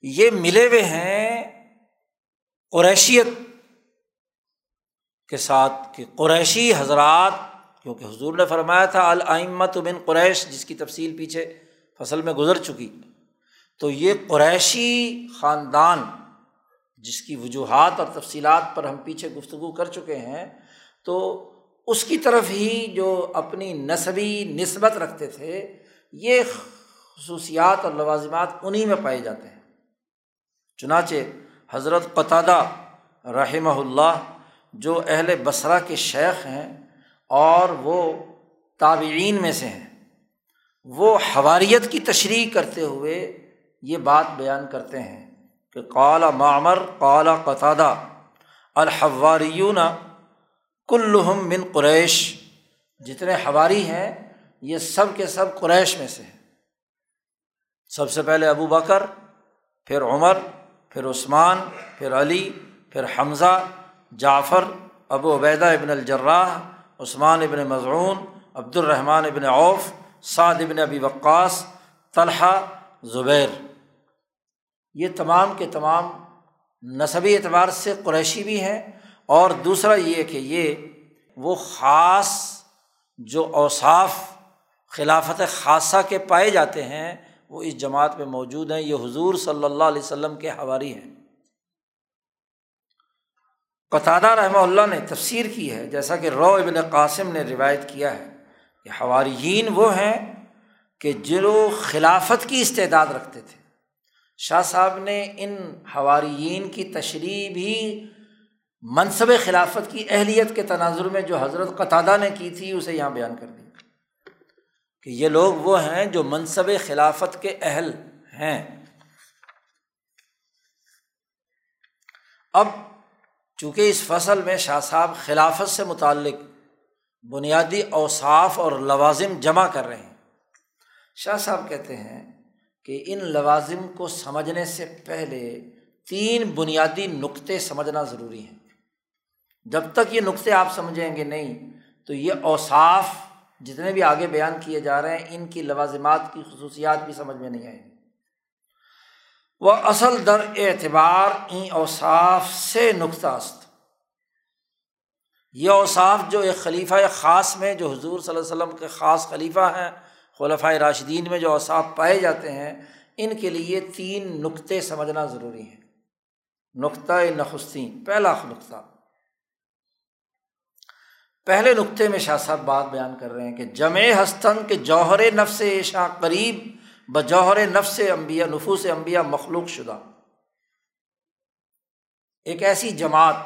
یہ ملے ہوئے ہیں قریشیت کے ساتھ، کہ قریشی حضرات، کیونکہ حضور نے فرمایا تھا العمت بن قریش، جس کی تفصیل پیچھے فصل میں گزر چکی۔ تو یہ قریشی خاندان جس کی وجوہات اور تفصیلات پر ہم پیچھے گفتگو کر چکے ہیں، تو اس کی طرف ہی جو اپنی نصبی نسبت رکھتے تھے، یہ خصوصیات اور لوازمات انہیں میں پائے جاتے ہیں۔ چنانچہ حضرت قطادہ رحمہ اللہ جو اہل بصرا کے شیخ ہیں اور وہ تابعین میں سے ہیں، وہ حواریت کی تشریح کرتے ہوئے یہ بات بیان کرتے ہیں۔ کہ قالا معمر قالا قطادہ الحواریون کلحم من قریش، جتنے حواری ہیں، یہ سب کے سب قریش میں سے ہیں۔ سب سے پہلے ابو بکر، پھر عمر، پھر عثمان، پھر علی، پھر حمزہ، جعفر، ابو عبیدہ ابن الجراح، عثمان ابن مضعون عبد الرحمٰن ابن اوف سعد ابن ابی وقاص، طلحہ، زبیر۔ یہ تمام کے تمام نصبی اعتبار سے قریشی بھی ہیں اور دوسرا یہ کہ یہ وہ خاص جو اوصاف خلافت خاصہ کے پائے جاتے ہیں، وہ اس جماعت میں موجود ہیں، یہ حضور صلی اللہ علیہ وسلم کے حواری ہیں۔ قطادہ رحمہ اللہ نے تفسیر کی ہے، جیسا کہ رو ابن قاسم نے روایت کیا ہے کہ حواریین وہ ہیں کہ جو خلافت کی استعداد رکھتے تھے۔ شاہ صاحب نے ان حواریین کی تشریح بھی منصب خلافت کی اہلیت کے تناظر میں جو حضرت قطادہ نے کی تھی، اسے یہاں بیان کر دی۔ کہ یہ لوگ وہ ہیں جو منصب خلافت کے اہل ہیں۔ اب چونکہ اس فصل میں شاہ صاحب خلافت سے متعلق بنیادی اوصاف اور لوازم جمع کر رہے ہیں، شاہ صاحب کہتے ہیں کہ ان لوازم کو سمجھنے سے پہلے تین بنیادی نقطے سمجھنا ضروری ہیں۔ جب تک یہ نقطے آپ سمجھیں گے نہیں، تو یہ اوصاف جتنے بھی آگے بیان کیے جا رہے ہیں، ان کی لوازمات کی خصوصیات بھی سمجھ میں نہیں آئیں گی وہ اصل در اعتبار این اوصاف سے نقطہ است۔ یہ اوصاف جو ایک خلیفہ خاص میں، جو حضور صلی اللہ علیہ وسلم کے خاص خلیفہ ہیں خلفۂ راشدین میں جو اوصاف پائے جاتے ہیں، ان کے لیے تین نقطے سمجھنا ضروری ہے نقطۂ نخستین، پہلا نقطہ۔ پہلے نقطے میں شاہ صاحب بات بیان کر رہے ہیں کہ جمع ہستن کے جوہر نفس ایشا قریب بجوہر نفس امبیا نفوس امبیا مخلوق شدہ۔ ایک ایسی جماعت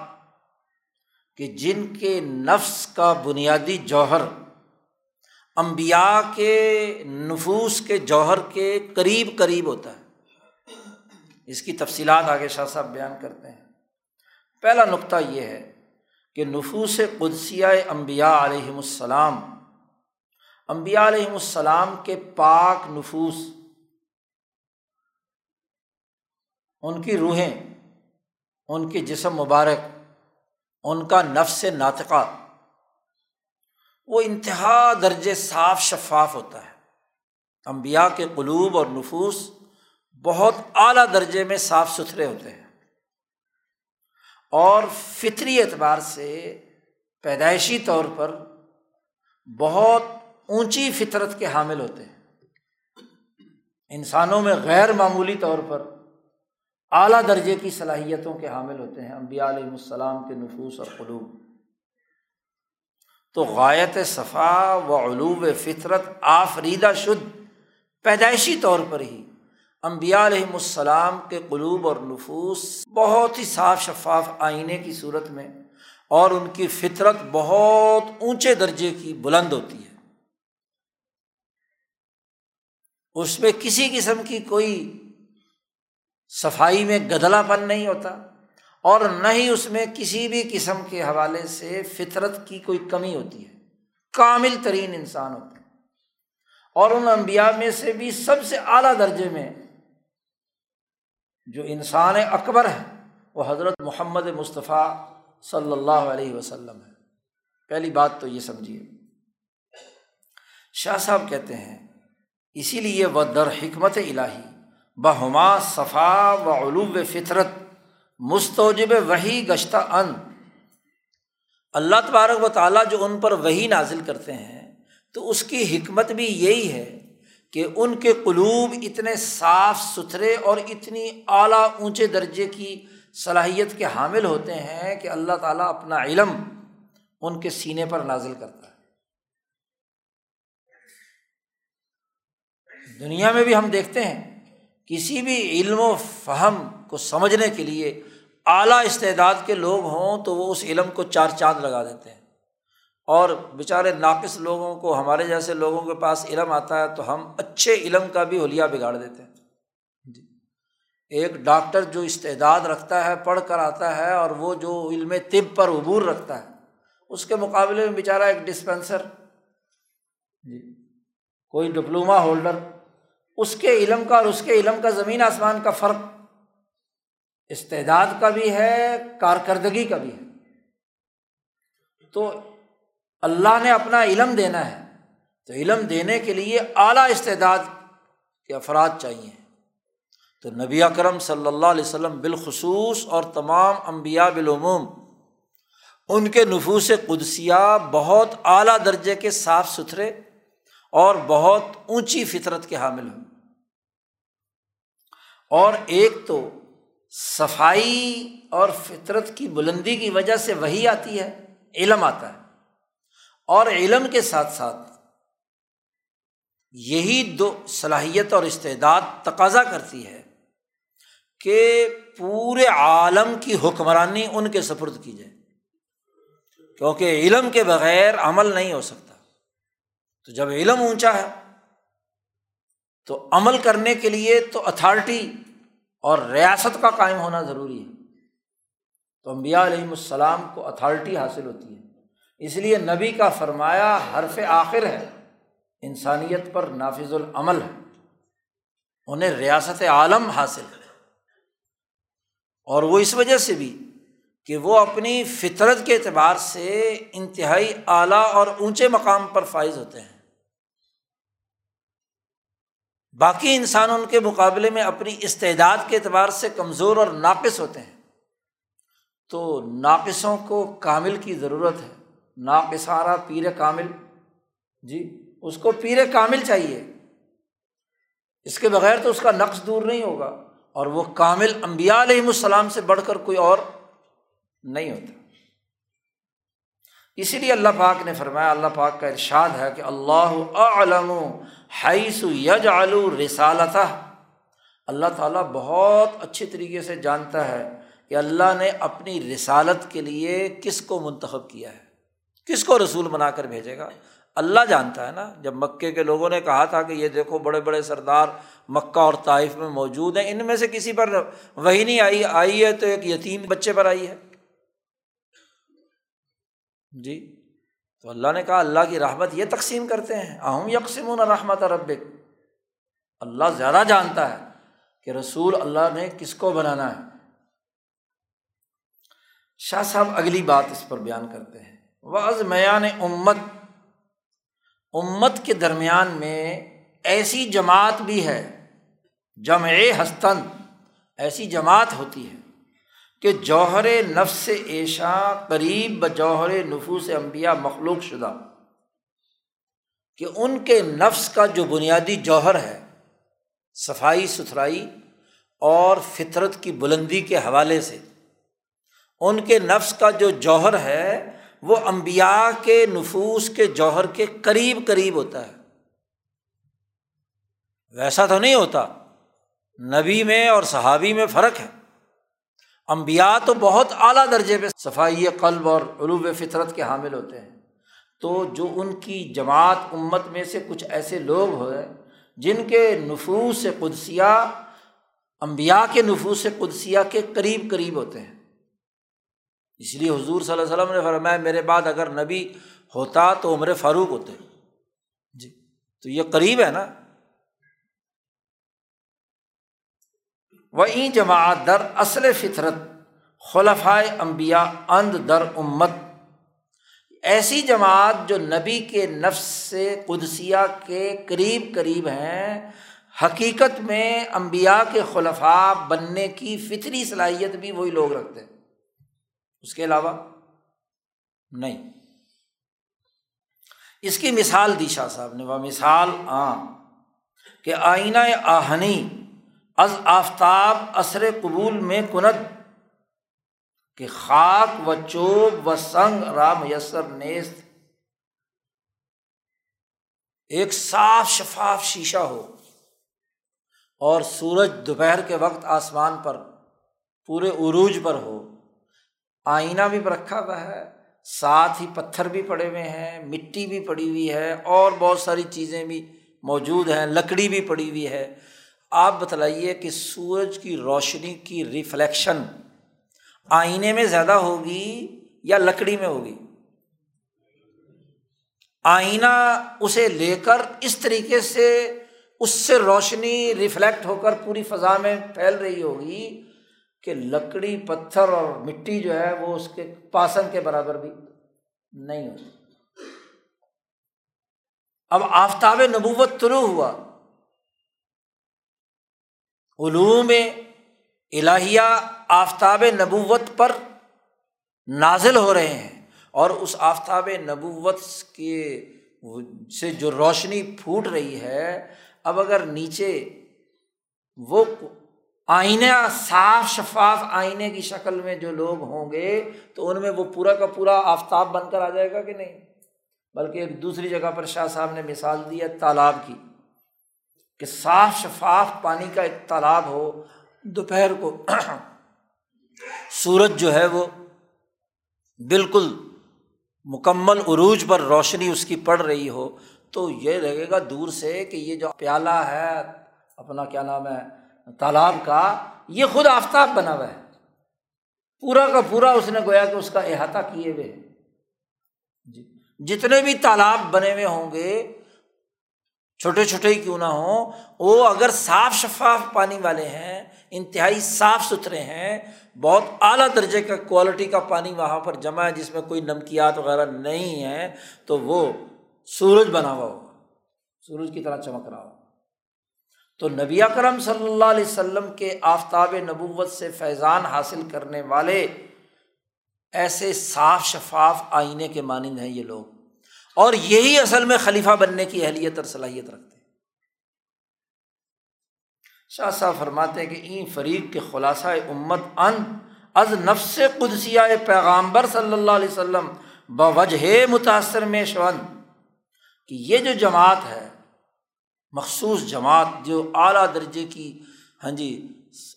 کہ جن کے نفس کا بنیادی جوہر امبیا کے نفوس کے جوہر کے قریب قریب ہوتا ہے۔ اس کی تفصیلات آگے شاہ صاحب بیان کرتے ہیں۔ پہلا نقطہ یہ ہے کہ نفوس قدسیہ امبیا علیہم السلام امبیا علیہم السلام کے پاک نفوس، ان کی روحیں، ان کے جسم مبارک، ان کا نفس ناطقہ وہ انتہا درجے صاف شفاف ہوتا ہے۔ امبیا کے قلوب اور نفوس بہت اعلیٰ درجے میں صاف ستھرے ہوتے ہیں۔ اور فطری اعتبار سے پیدائشی طور پر بہت اونچی فطرت کے حامل ہوتے ہیں۔ انسانوں میں غیر معمولی طور پر اعلیٰ درجے کی صلاحیتوں کے حامل ہوتے ہیں۔ امبیا علیہ السلام کے نفوس اور قلوب۔ تو غایت صفا و علوب فطرت آفریدہ شد، پیدائشی طور پر ہی۔ امبیا علیہم السلام کے قلوب اور نفوس بہت ہی صاف شفاف آئینے کی صورت میں اور ان کی فطرت بہت اونچے درجے کی بلند ہوتی ہے۔ اس میں کسی قسم کی کوئی صفائی میں گدلا پن نہیں ہوتا۔ اور نہ ہی اس میں کسی بھی قسم کے حوالے سے فطرت کی کوئی کمی ہوتی ہے۔ کامل ترین انسان ہوتا ہے۔ اور ان انبیاء میں سے بھی سب سے اعلیٰ درجے میں جو انسان اکبر ہے، وہ حضرت محمد مصطفیٰ صلی اللہ علیہ وسلم ہے۔ پہلی بات تو یہ سمجھیے، شاہ صاحب کہتے ہیں، اسی لیے وہ در حکمت الہی، بہما صفا و علوب فطرت مستوجب وہی گشتہ ان۔ اللہ تبارک و تعالیٰ جو ان پر وہی نازل کرتے ہیں، تو اس کی حکمت بھی یہی ہے کہ ان کے قلوب اتنے صاف ستھرے اور اتنی اعلیٰ اونچے درجے کی صلاحیت کے حامل ہوتے ہیں کہ اللہ تعالیٰ اپنا علم ان کے سینے پر نازل کرتا ہے۔ دنیا میں بھی ہم دیکھتے ہیں، کسی بھی علم و فہم کو سمجھنے کے لیے اعلیٰ استعداد کے لوگ ہوں تو وہ اس علم کو چار چاند لگا دیتے ہیں۔ اور بیچارے ناقص لوگوں کو، ہمارے جیسے لوگوں کے پاس علم آتا ہے تو ہم اچھے علم کا بھی حلیہ بگاڑ دیتے ہیں۔ جی۔ ایک ڈاکٹر جو استعداد رکھتا ہے، پڑھ کر آتا ہے اور وہ جو علم طب پر عبور رکھتا ہے، اس کے مقابلے میں بیچارہ ایک ڈسپینسر جی کوئی ڈپلوما ہولڈر، اس کے علم کا اور اس کے علم کا زمین آسمان کا فرق استعداد کا بھی ہے، کارکردگی کا بھی ہے۔ تو اللہ نے اپنا علم دینا ہے۔ تو علم دینے کے لیے اعلیٰ استعداد کے افراد چاہیے۔ تو نبی اکرم صلی اللہ علیہ وسلم بالخصوص اور تمام امبیا بالعموم، ان کے نفوس قدسیہ بہت اعلیٰ درجے کے صاف ستھرے اور بہت اونچی فطرت کے حامل ہوں۔ اور ایک تو صفائی اور فطرت کی بلندی کی وجہ سے وہی آتی ہے، علم آتا ہے۔ اور علم کے ساتھ ساتھ یہی دو صلاحیت اور استعداد تقاضا کرتی ہے کہ پورے عالم کی حکمرانی ان کے سپرد کی جائے۔ کیونکہ علم کے بغیر عمل نہیں ہو سکتا۔ تو جب علم اونچا ہے، تو عمل کرنے کے لیے تو اتھارٹی اور ریاست کا قائم ہونا ضروری ہے۔ تو امبیا علیہم السلام کو اتھارٹی حاصل ہوتی ہے۔ اس لیے نبی کا فرمایا حرف آخر ہے، انسانیت پر نافذ العمل ہے۔ انہیں ریاست عالم حاصل ہے اور وہ اس وجہ سے بھی کہ وہ اپنی فطرت کے اعتبار سے انتہائی اعلیٰ اور اونچے مقام پر فائز ہوتے ہیں۔ باقی انسان ان کے مقابلے میں اپنی استعداد کے اعتبار سے کمزور اور ناقص ہوتے ہیں۔ تو ناقصوں کو کامل کی ضرورت ہے۔ ناقصارہ پیر کامل۔ جی اس کو پیر کامل چاہیے۔ اس کے بغیر تو اس کا نقص دور نہیں ہوگا۔ اور وہ کامل امبیا علیہم السلام سے بڑھ کر کوئی اور نہیں ہوتا۔ اسی لیے اللہ پاک نے فرمایا، اللہ پاک کا ارشاد ہے کہ اللہ علم حیث یج علو رسالتا اللہ تعالیٰ بہت اچھے طریقے سے جانتا ہے کہ اللہ نے اپنی رسالت کے لیے کس کو منتخب کیا ہے، کس کو رسول بنا کر بھیجے گا۔ اللہ جانتا ہے نا، جب مکے کے لوگوں نے کہا تھا کہ یہ دیکھو بڑے بڑے سردار مکہ اور طائف میں موجود ہیں، ان میں سے کسی پر وہی نہیں آئی آئی ہے تو ایک یتیم بچے پر آئی ہے۔ جی؟ تو اللہ نے کہا، اللہ کی رحمت یہ تقسیم کرتے ہیں۔ اہم یکسم رحمت رب اللہ زیادہ جانتا ہے کہ رسول اللہ نے کس کو بنانا ہے۔ شاہ صاحب اگلی بات اس پر بیان کرتے ہیں۔ وہ میان امت۔ امت کے درمیان میں ایسی جماعت بھی ہے، جمع ہستن، ایسی جماعت ہوتی ہے۔ کہ جوہر نفس ایشا قریب ب جوہر نفوس امبیا مخلوق شدہ۔ کہ ان کے نفس کا جو بنیادی جوہر ہے، صفائی ستھرائی اور فطرت کی بلندی کے حوالے سے، ان کے نفس کا جو جوہر ہے، وہ امبیا کے نفوس کے جوہر کے قریب قریب ہوتا ہے۔ ویسا تو نہیں ہوتا۔ نبی میں اور صحابی میں فرق ہے۔ امبیا تو بہت اعلیٰ درجے پہ صفائی قلب اور علوب فطرت کے حامل ہوتے ہیں۔ تو جو ان کی جماعت امت میں سے کچھ ایسے لوگ ہوئے جن کے نفوس قدسیہ امبیا کے نفوس قدسیہ کے قریب قریب ہوتے ہیں۔ اس لیے حضور صلی اللہ علیہ وسلم نے فرمایا، میرے بعد اگر نبی ہوتا تو عمر فاروق ہوتے۔ جی تو یہ قریب ہے نا۔ وہیں جماعت در اصل فطرت خلفائے امبیا اند در امت۔ ایسی جماعت جو نبی کے نفس سے قدسیہ کے قریب قریب ہیں، حقیقت میں امبیا کے خلفاء بننے کی فطری صلاحیت بھی وہی لوگ رکھتے ہیں۔ اس کے علاوہ نہیں۔ اس کی مثال دی شاہ صاحب نے، وہ مثال عام کہ آئینہ آہنی از آفتاب اثر قبول میں کنت کہ خاک و چوب و سنگ را میسر نیست۔ ایک صاف شفاف شیشہ ہو اور سورج دوپہر کے وقت آسمان پر، پورے عروج پر ہو۔ آئینہ بھی رکھا ہوا ہے، ساتھ ہی پتھر بھی پڑے ہوئے ہیں، مٹی بھی پڑی ہوئی ہے اور بہت ساری چیزیں بھی موجود ہیں، لکڑی بھی پڑی ہوئی ہے۔ آپ بتلائیے کہ سورج کی روشنی کی ریفلیکشن آئینے میں زیادہ ہوگی یا لکڑی میں ہوگی؟ آئینہ اسے لے کر اس طریقے سے اس سے روشنی ریفلیکٹ ہو کر پوری فضا میں پھیل رہی ہوگی کہ لکڑی، پتھر اور مٹی جو ہے وہ اس کے پاسن کے برابر بھی نہیں ہوتی۔ اب آفتاب نبوت طلوع ہوا۔ علوم الہیہ آفتاب نبوت پر نازل ہو رہے ہیں اور اس آفتاب نبوت کے سے جو روشنی پھوٹ رہی ہے، اب اگر نیچے وہ آئینہ صاف شفاف آئینے کی شکل میں جو لوگ ہوں گے، تو ان میں وہ پورا کا پورا آفتاب بن کر آ جائے گا کہ نہیں؟ بلکہ ایک دوسری جگہ پر شاہ صاحب نے مثال دی ہے تالاب کی۔ کہ صاف شفاف پانی کا ایک تالاب ہو، دوپہر کو سورج جو ہے وہ بالکل مکمل عروج پر روشنی اس کی پڑ رہی ہو، تو یہ لگے گا دور سے کہ یہ جو پیالہ ہے، اپنا کیا نام ہے، تالاب کا، یہ خود آفتاب بنا ہوا ہے۔ پورا کا پورا اس نے گویا کہ اس کا احاطہ کیے ہوئے۔ جی جتنے بھی تالاب بنے ہوئے ہوں گے چھوٹے چھوٹے ہی کیوں نہ ہوں، وہ اگر صاف شفاف پانی والے ہیں، انتہائی صاف ستھرے ہیں، بہت اعلیٰ درجے کا کوالٹی کا پانی وہاں پر جمع ہے، جس میں کوئی نمکیات وغیرہ نہیں ہے تو وہ سورج بنا ہوا ہوگا۔ سورج کی طرح چمک رہا ہو تو نبی کرم صلی اللہ علیہ وسلم کے آفتاب نبوت سے فیضان حاصل کرنے والے ایسے صاف شفاف آئینے کے مانند ہیں یہ لوگ۔ اور یہی اصل میں خلیفہ بننے کی اہلیت اور صلاحیت رکھتے ہیں۔ شاہ صاحب فرماتے ہیں کہ این فریق کے خلاصہ امت ان از نفس قدسیہ پیغامبر صلی اللہ علیہ وسلم بوجہ متاثر میں شون کہ یہ جو جماعت ہے، مخصوص جماعت جو اعلیٰ درجے کی ہاں جی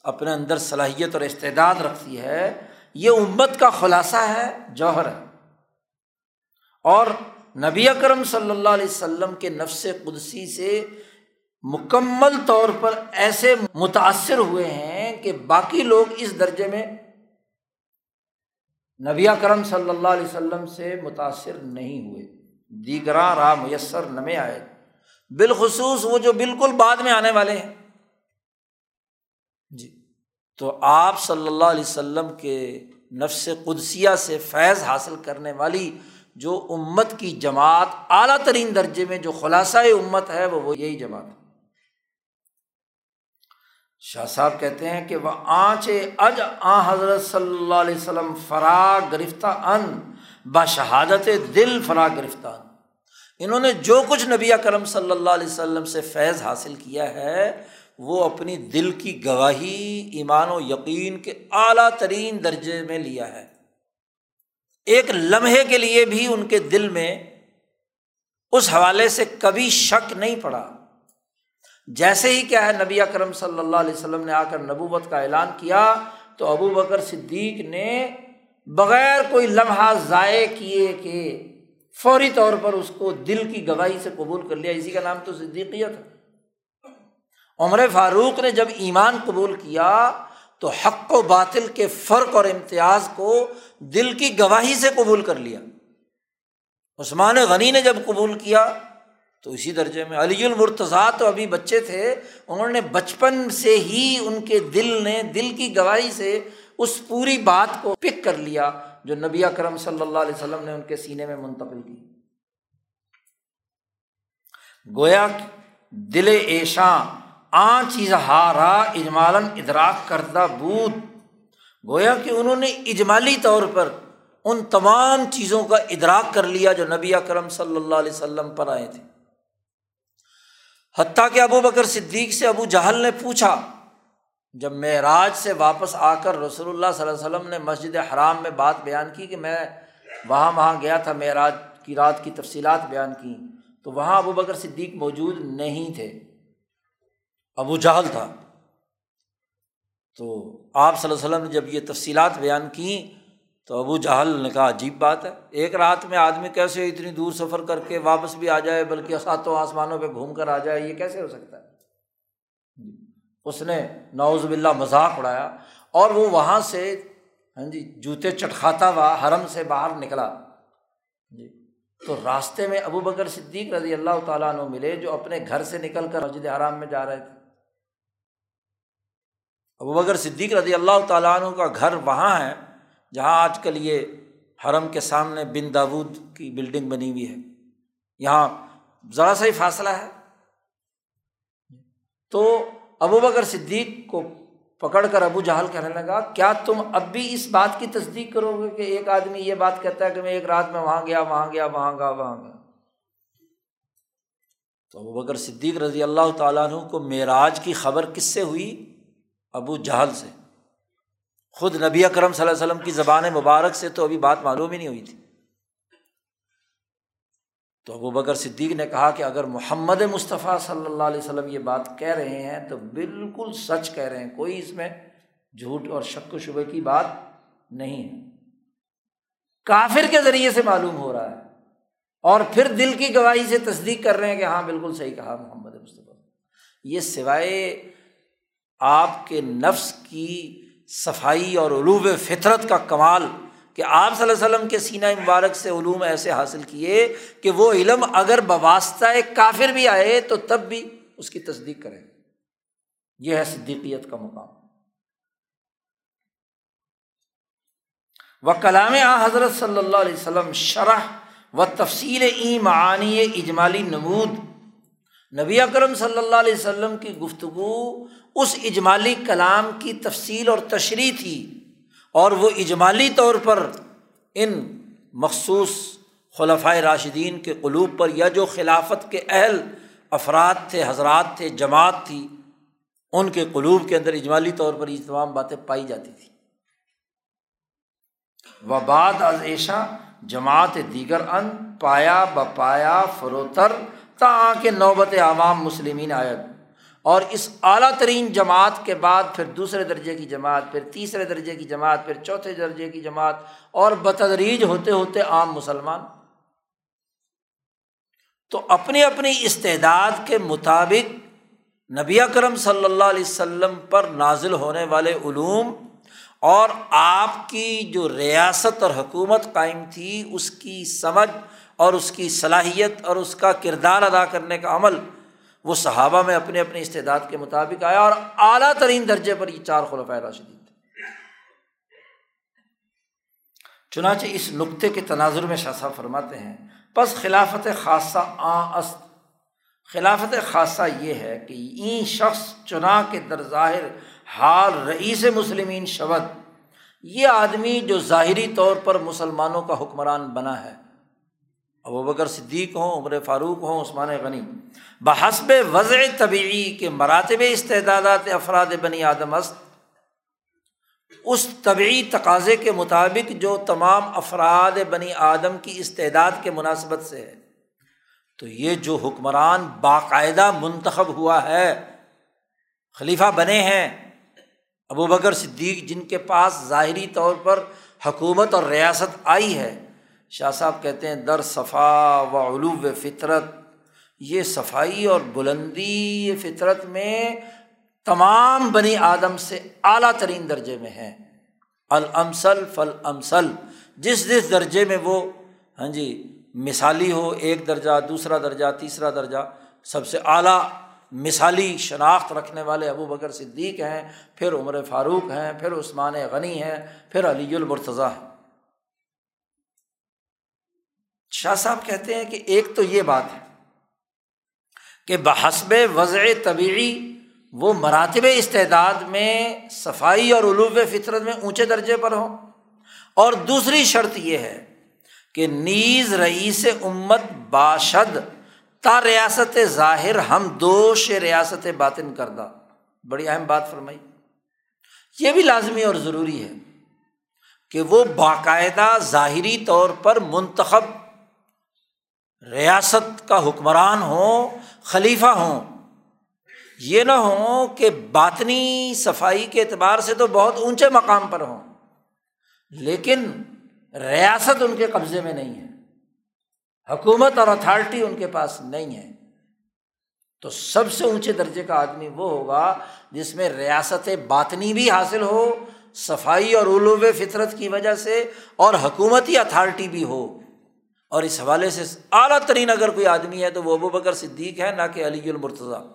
اپنے اندر صلاحیت اور استعداد رکھتی ہے، یہ امت کا خلاصہ ہے، جوہر ہے۔ اور نبی اکرم صلی اللہ علیہ وسلم کے نفس قدسی سے مکمل طور پر ایسے متاثر ہوئے ہیں کہ باقی لوگ اس درجے میں نبی کرم صلی اللہ علیہ وسلم سے متاثر نہیں ہوئے۔ دیگراں راہ میسر نمے آئے۔ بالخصوص وہ جو بالکل بعد میں آنے والے ہیں۔ جی۔ تو آپ صلی اللہ علیہ وسلم کے نفس قدسیہ سے فیض حاصل کرنے والی جو امت کی جماعت اعلیٰ ترین درجے میں جو خلاصہ امت ہے، وہ وہ یہی جماعت ہے۔ شاہ صاحب کہتے ہیں کہ وہ آنچ اج آ حضرت صلی اللہ علیہ وسلم فراغ گرفتہ ان بشہادت دل فراغ گرفتہ ان۔ انہوں نے جو کچھ نبی کرم صلی اللہ علیہ وسلم سے فیض حاصل کیا ہے، وہ اپنی دل کی گواہی، ایمان و یقین کے اعلیٰ ترین درجے میں لیا ہے۔ ایک لمحے کے لیے بھی ان کے دل میں اس حوالے سے کبھی شک نہیں پڑا۔ جیسے ہی کیا ہے، نبی اکرم صلی اللہ علیہ وسلم نے آ کر نبوت کا اعلان کیا تو ابو بکر صدیق نے بغیر کوئی لمحہ ضائع کیے کہ فوری طور پر اس کو دل کی گواہی سے قبول کر لیا۔ اسی کا نام تو صدیقیت ہے عمر فاروق نے جب ایمان قبول کیا تو حق و باطل کے فرق اور امتیاز کو دل کی گواہی سے قبول کر لیا۔ عثمان غنی نے جب قبول کیا تو اسی درجے میں علی المرتضیٰ تو ابھی بچے تھے، انہوں نے بچپن سے ہی ان کے دل نے، دل کی گواہی سے اس پوری بات کو پک کر لیا جو نبی اکرم صلی اللہ علیہ وسلم نے ان کے سینے میں منتقل کی۔ گویا دل ایشاں آ چیز ہارا اجمالن ادراک کردہ بود۔ گویا کہ انہوں نے اجمالی طور پر ان تمام چیزوں کا ادراک کر لیا جو نبی اکرم صلی اللہ علیہ وسلم پر آئے تھے۔ حتیٰ کہ ابو بکر صدیق سے ابو جہل نے پوچھا، جب معراج سے واپس آ کر رسول اللہ صلی اللہ علیہ وسلم نے مسجد حرام میں بات بیان کی کہ میں وہاں وہاں گیا تھا، معراج کی رات کی تفصیلات بیان کی، تو وہاں ابو بکر صدیق موجود نہیں تھے۔ ابو جہل تھا۔ تو آپ صلی اللہ علیہ وسلم نے جب یہ تفصیلات بیان کیں تو ابو جہل نے کہا، عجیب بات ہے۔ ایک رات میں آدمی کیسے اتنی دور سفر کر کے واپس بھی آ جائے، بلکہ ساتوں آسمانوں پہ گھوم کر آ جائے، یہ کیسے ہو سکتا ہے؟ جی۔ اس نے نوز باللہ مذاق اڑایا اور وہ وہاں سے ہاں جی جوتے چٹکھاتا ہوا حرم سے باہر نکلا۔ جی۔ تو راستے میں ابو بکر صدیق رضی اللہ تعالیٰ عنہ ملے، جو اپنے گھر سے نکل کر مسجد حرام میں جا رہے تھے۔ ابو بکر صدیق رضی اللہ تعالیٰ عنہ کا گھر وہاں ہے، جہاں آج کل یہ حرم کے سامنے بن داود کی بلڈنگ بنی ہوئی ہے۔ یہاں ذرا سا ہی فاصلہ ہے۔ تو ابو بکر صدیق کو پکڑ کر ابو جہل کہنے لگا، کیا تم اب بھی اس بات کی تصدیق کرو گے کہ ایک آدمی یہ بات کہتا ہے کہ میں ایک رات میں وہاں گیا وہاں گیا وہاں گیا وہاں گیا؟ تو ابو بکر صدیق رضی اللہ تعالیٰ عنہ کو معراج کی خبر کس سے ہوئی؟ ابو جہل سے۔ خود نبی اکرم صلی اللہ علیہ وسلم کی زبان مبارک سے تو ابھی بات معلوم ہی نہیں ہوئی تھی۔ تو ابو بکر صدیق نے کہا کہ اگر محمد مصطفیٰ صلی اللہ علیہ وسلم یہ بات کہہ رہے ہیں تو بالکل سچ کہہ رہے ہیں، کوئی اس میں جھوٹ اور شک و شبے کی بات نہیں ہے۔ کافر کے ذریعے سے معلوم ہو رہا ہے۔ اور پھر دل کی گواہی سے تصدیق کر رہے ہیں کہ ہاں بالکل صحیح کہا محمد مصطفیٰ۔ یہ سوائے آپ کے نفس کی صفائی اور علوب فطرت کا کمال کہ آپ صلی اللہ علیہ وسلم کے سینہ مبارک سے علوم ایسے حاصل کیے کہ وہ علم اگر بواسطہ کافر بھی آئے تو تب بھی اس کی تصدیق کریں۔ یہ ہے صدیقیت کا مقام۔ و کلام آ حضرت صلی اللہ علیہ وسلم شرح و تفصیل ای معانی اجمالی نمود۔ نبی اکرم صلی اللہ علیہ وسلم کی گفتگو اس اجمالی کلام کی تفصیل اور تشریح تھی اور وہ اجمالی طور پر ان مخصوص خلفۂ راشدین کے قلوب پر یا جو خلافت کے اہل افراد تھے، حضرات تھے، جماعت تھی، ان کے قلوب کے اندر اجمالی طور پر یہ تمام باتیں پائی جاتی تھیں۔ و بعد از ایشا جماعت دیگر ان پایا بپایا فروتر تا کہ نوبت عوام مسلمین آیت۔ اور اس اعلیٰ ترین جماعت کے بعد پھر دوسرے درجے کی جماعت، پھر تیسرے درجے کی جماعت، پھر چوتھے درجے کی جماعت، اور بتدریج ہوتے ہوتے عام مسلمان۔ تو اپنی اپنی استعداد کے مطابق نبی کرم صلی اللہ علیہ وسلم پر نازل ہونے والے علوم اور آپ کی جو ریاست اور حکومت قائم تھی، اس کی سمجھ اور اس کی صلاحیت اور اس کا کردار ادا کرنے کا عمل وہ صحابہ میں اپنے اپنے استعداد کے مطابق آیا اور اعلیٰ ترین درجے پر یہ چار خلفۂ راشدین تھے۔ چنانچہ اس نقطے کے تناظر میں شاہ صاحب فرماتے ہیں بس خلافت خاصہ آ است۔ خلافت خاصہ یہ ہے کہ این شخص چنا کے در ظاہر حال رئیس مسلمین شبد، یہ آدمی جو ظاہری طور پر مسلمانوں کا حکمران بنا ہے۔ ابو بکر صدیق ہوں، عمر فاروق ہوں، عثمان غنی۔ بحسب وضع طبعی کے مراتب استعدادات افراد بنی آدم است، اس طبعی تقاضے کے مطابق جو تمام افراد بنی آدم کی استعداد کے مناسبت سے ہے۔ تو یہ جو حکمران باقاعدہ منتخب ہوا ہے، خلیفہ بنے ہیں ابو بکر صدیق جن کے پاس ظاہری طور پر حکومت اور ریاست آئی ہے شاہ صاحب کہتے ہیں، در صفا و علو فطرت. یہ صفائی اور بلندی فطرت میں تمام بنی آدم سے اعلیٰ ترین درجے میں ہے المسل فل امسل جس جس درجے میں وہ ہاں جی مثالی ہو، ایک درجہ، دوسرا درجہ، تیسرا درجہ، سب سے اعلیٰ مثالی شناخت رکھنے والے ابو بکر صدیق ہیں، پھر عمر فاروق ہیں، پھر عثمان غنی ہیں، پھر علی المرتضیٰ ہیں۔ شاہ صاحب کہتے ہیں کہ ایک تو یہ بات ہے کہ بحسب وضع طبعی وہ مراتب استعداد میں صفائی اور علوب فطرت میں اونچے درجے پر ہوں۔ اور دوسری شرط یہ ہے کہ نیز رئیس امت باشد تا ریاست ظاہر ہم دوش ریاست باطن کردہ۔ بڑی اہم بات فرمائی۔ یہ بھی لازمی اور ضروری ہے کہ وہ باقاعدہ ظاہری طور پر منتخب ریاست کا حکمران ہوں، خلیفہ ہوں۔ یہ نہ ہوں کہ باطنی صفائی کے اعتبار سے تو بہت اونچے مقام پر ہوں، لیکن ریاست ان کے قبضے میں نہیں ہے، حکومت اور اتھارٹی ان کے پاس نہیں ہے۔ تو سب سے اونچے درجے کا آدمی وہ ہوگا جس میں ریاست باطنی بھی حاصل ہو، صفائی اور علوب فطرت کی وجہ سے، اور حکومتی اتھارٹی بھی ہو۔ اور اس حوالے سے اعلیٰ ترین اگر کوئی آدمی ہے تو وہ ابو بکر صدیق ہے، نہ کہ علی المرتضیٰ۔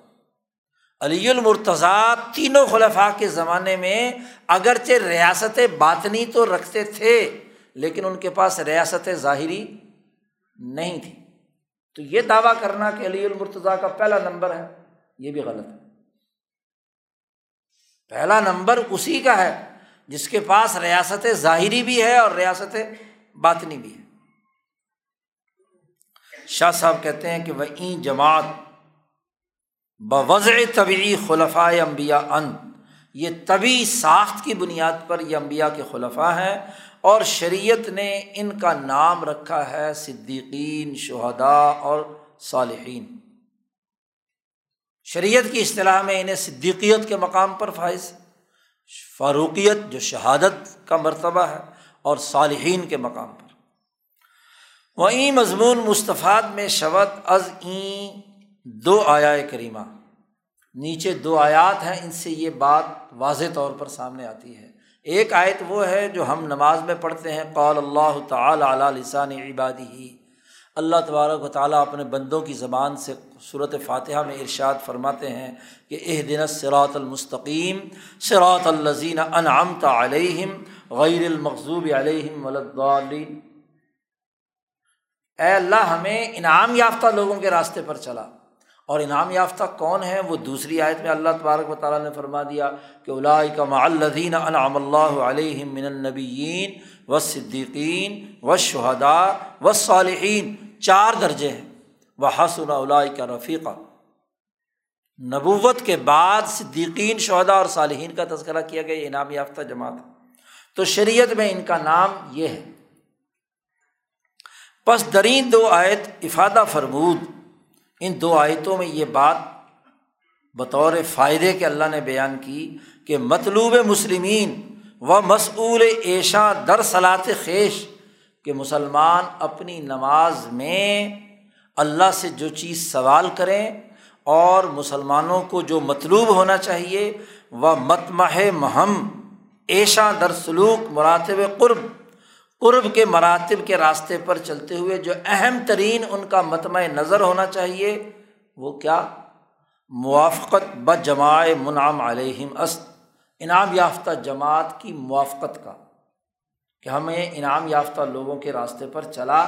علی المرتضیٰ تینوں خلفاء کے زمانے میں اگرچہ ریاست باطنی تو رکھتے تھے، لیکن ان کے پاس ریاست ظاہری نہیں تھی تو یہ دعویٰ کرنا کہ علی المرتضیٰ کا پہلا نمبر ہے، یہ بھی غلط ہے۔ پہلا نمبر اسی کا ہے جس کے پاس ریاست ظاہری بھی ہے اور ریاست باطنی بھی ہے۔ شاہ صاحب کہتے ہیں کہ وہ این جماعت بوضع طبی خلفۂ امبیا ان، یہ طبی ساخت کی بنیاد پر یہ امبیا کے خلفاء ہیں اور شریعت نے ان کا نام رکھا ہے صدیقین، شہداء اور صالحین۔ شریعت کی اصطلاح میں انہیں صدیقیت کے مقام پر فائز، فاروقیت جو شہادت کا مرتبہ ہے، اور صالحین کے مقام پر۔ وہیں مضمون مصطفیٰ میں شوت از این دو آیا کریمہ۔ نیچے دو آیات ہیں، ان سے یہ بات واضح طور پر سامنے آتی ہے۔ ایک آیت وہ ہے جو ہم نماز میں پڑھتے ہیں قول اللہ تعالیٰ علیہ لسان عبادی ہی اللہ تبارک و تعالیٰ اپنے بندوں کی زبان سے صورت فاتحہ میں ارشاد فرماتے ہیں کہ اہ دن سراۃ المستقیم سراۃ الزین انعمت علیہم غیر المقوب علیہم ولدالین اے اللہ، ہمیں انعام یافتہ لوگوں کے راستے پر چلا۔ اور انعام یافتہ کون ہے وہ دوسری آیت میں اللہ تبارک و تعالیٰ نے فرما دیا کہ کا معلدین انعام اللہ علیہ من النبیین و صدیقین و شہدا و صالحین چار درجے ہیں۔ وہ حسن کا رفیقہ نبوت کے بعد صدیقین شہدا اور صالحین کا تذکرہ کیا گیا انعام یافتہ جماعت۔ تو شریعت میں ان کا نام یہ ہے۔ پس درین دو آیت افادہ فرمود۔ ان دو آیتوں میں یہ بات بطور فائدے کے اللہ نے بیان کی کہ مطلوب مسلمین و مسعول ایشا در صلاط خیش کہ مسلمان اپنی نماز میں اللہ سے جو چیز سوال کریں اور مسلمانوں کو جو مطلوب ہونا چاہیے وہ متمح مہم ایشا در سلوک، مراتب قرب۔ قرب کے مراتب کے راستے پر چلتے ہوئے جو اہم ترین ان کا متمع نظر ہونا چاہیے، وہ کیا؟ موافقت ب جماع منعام علیہم است انعام یافتہ جماعت کی موافقت کا، کہ ہمیں انعام یافتہ لوگوں کے راستے پر چلا۔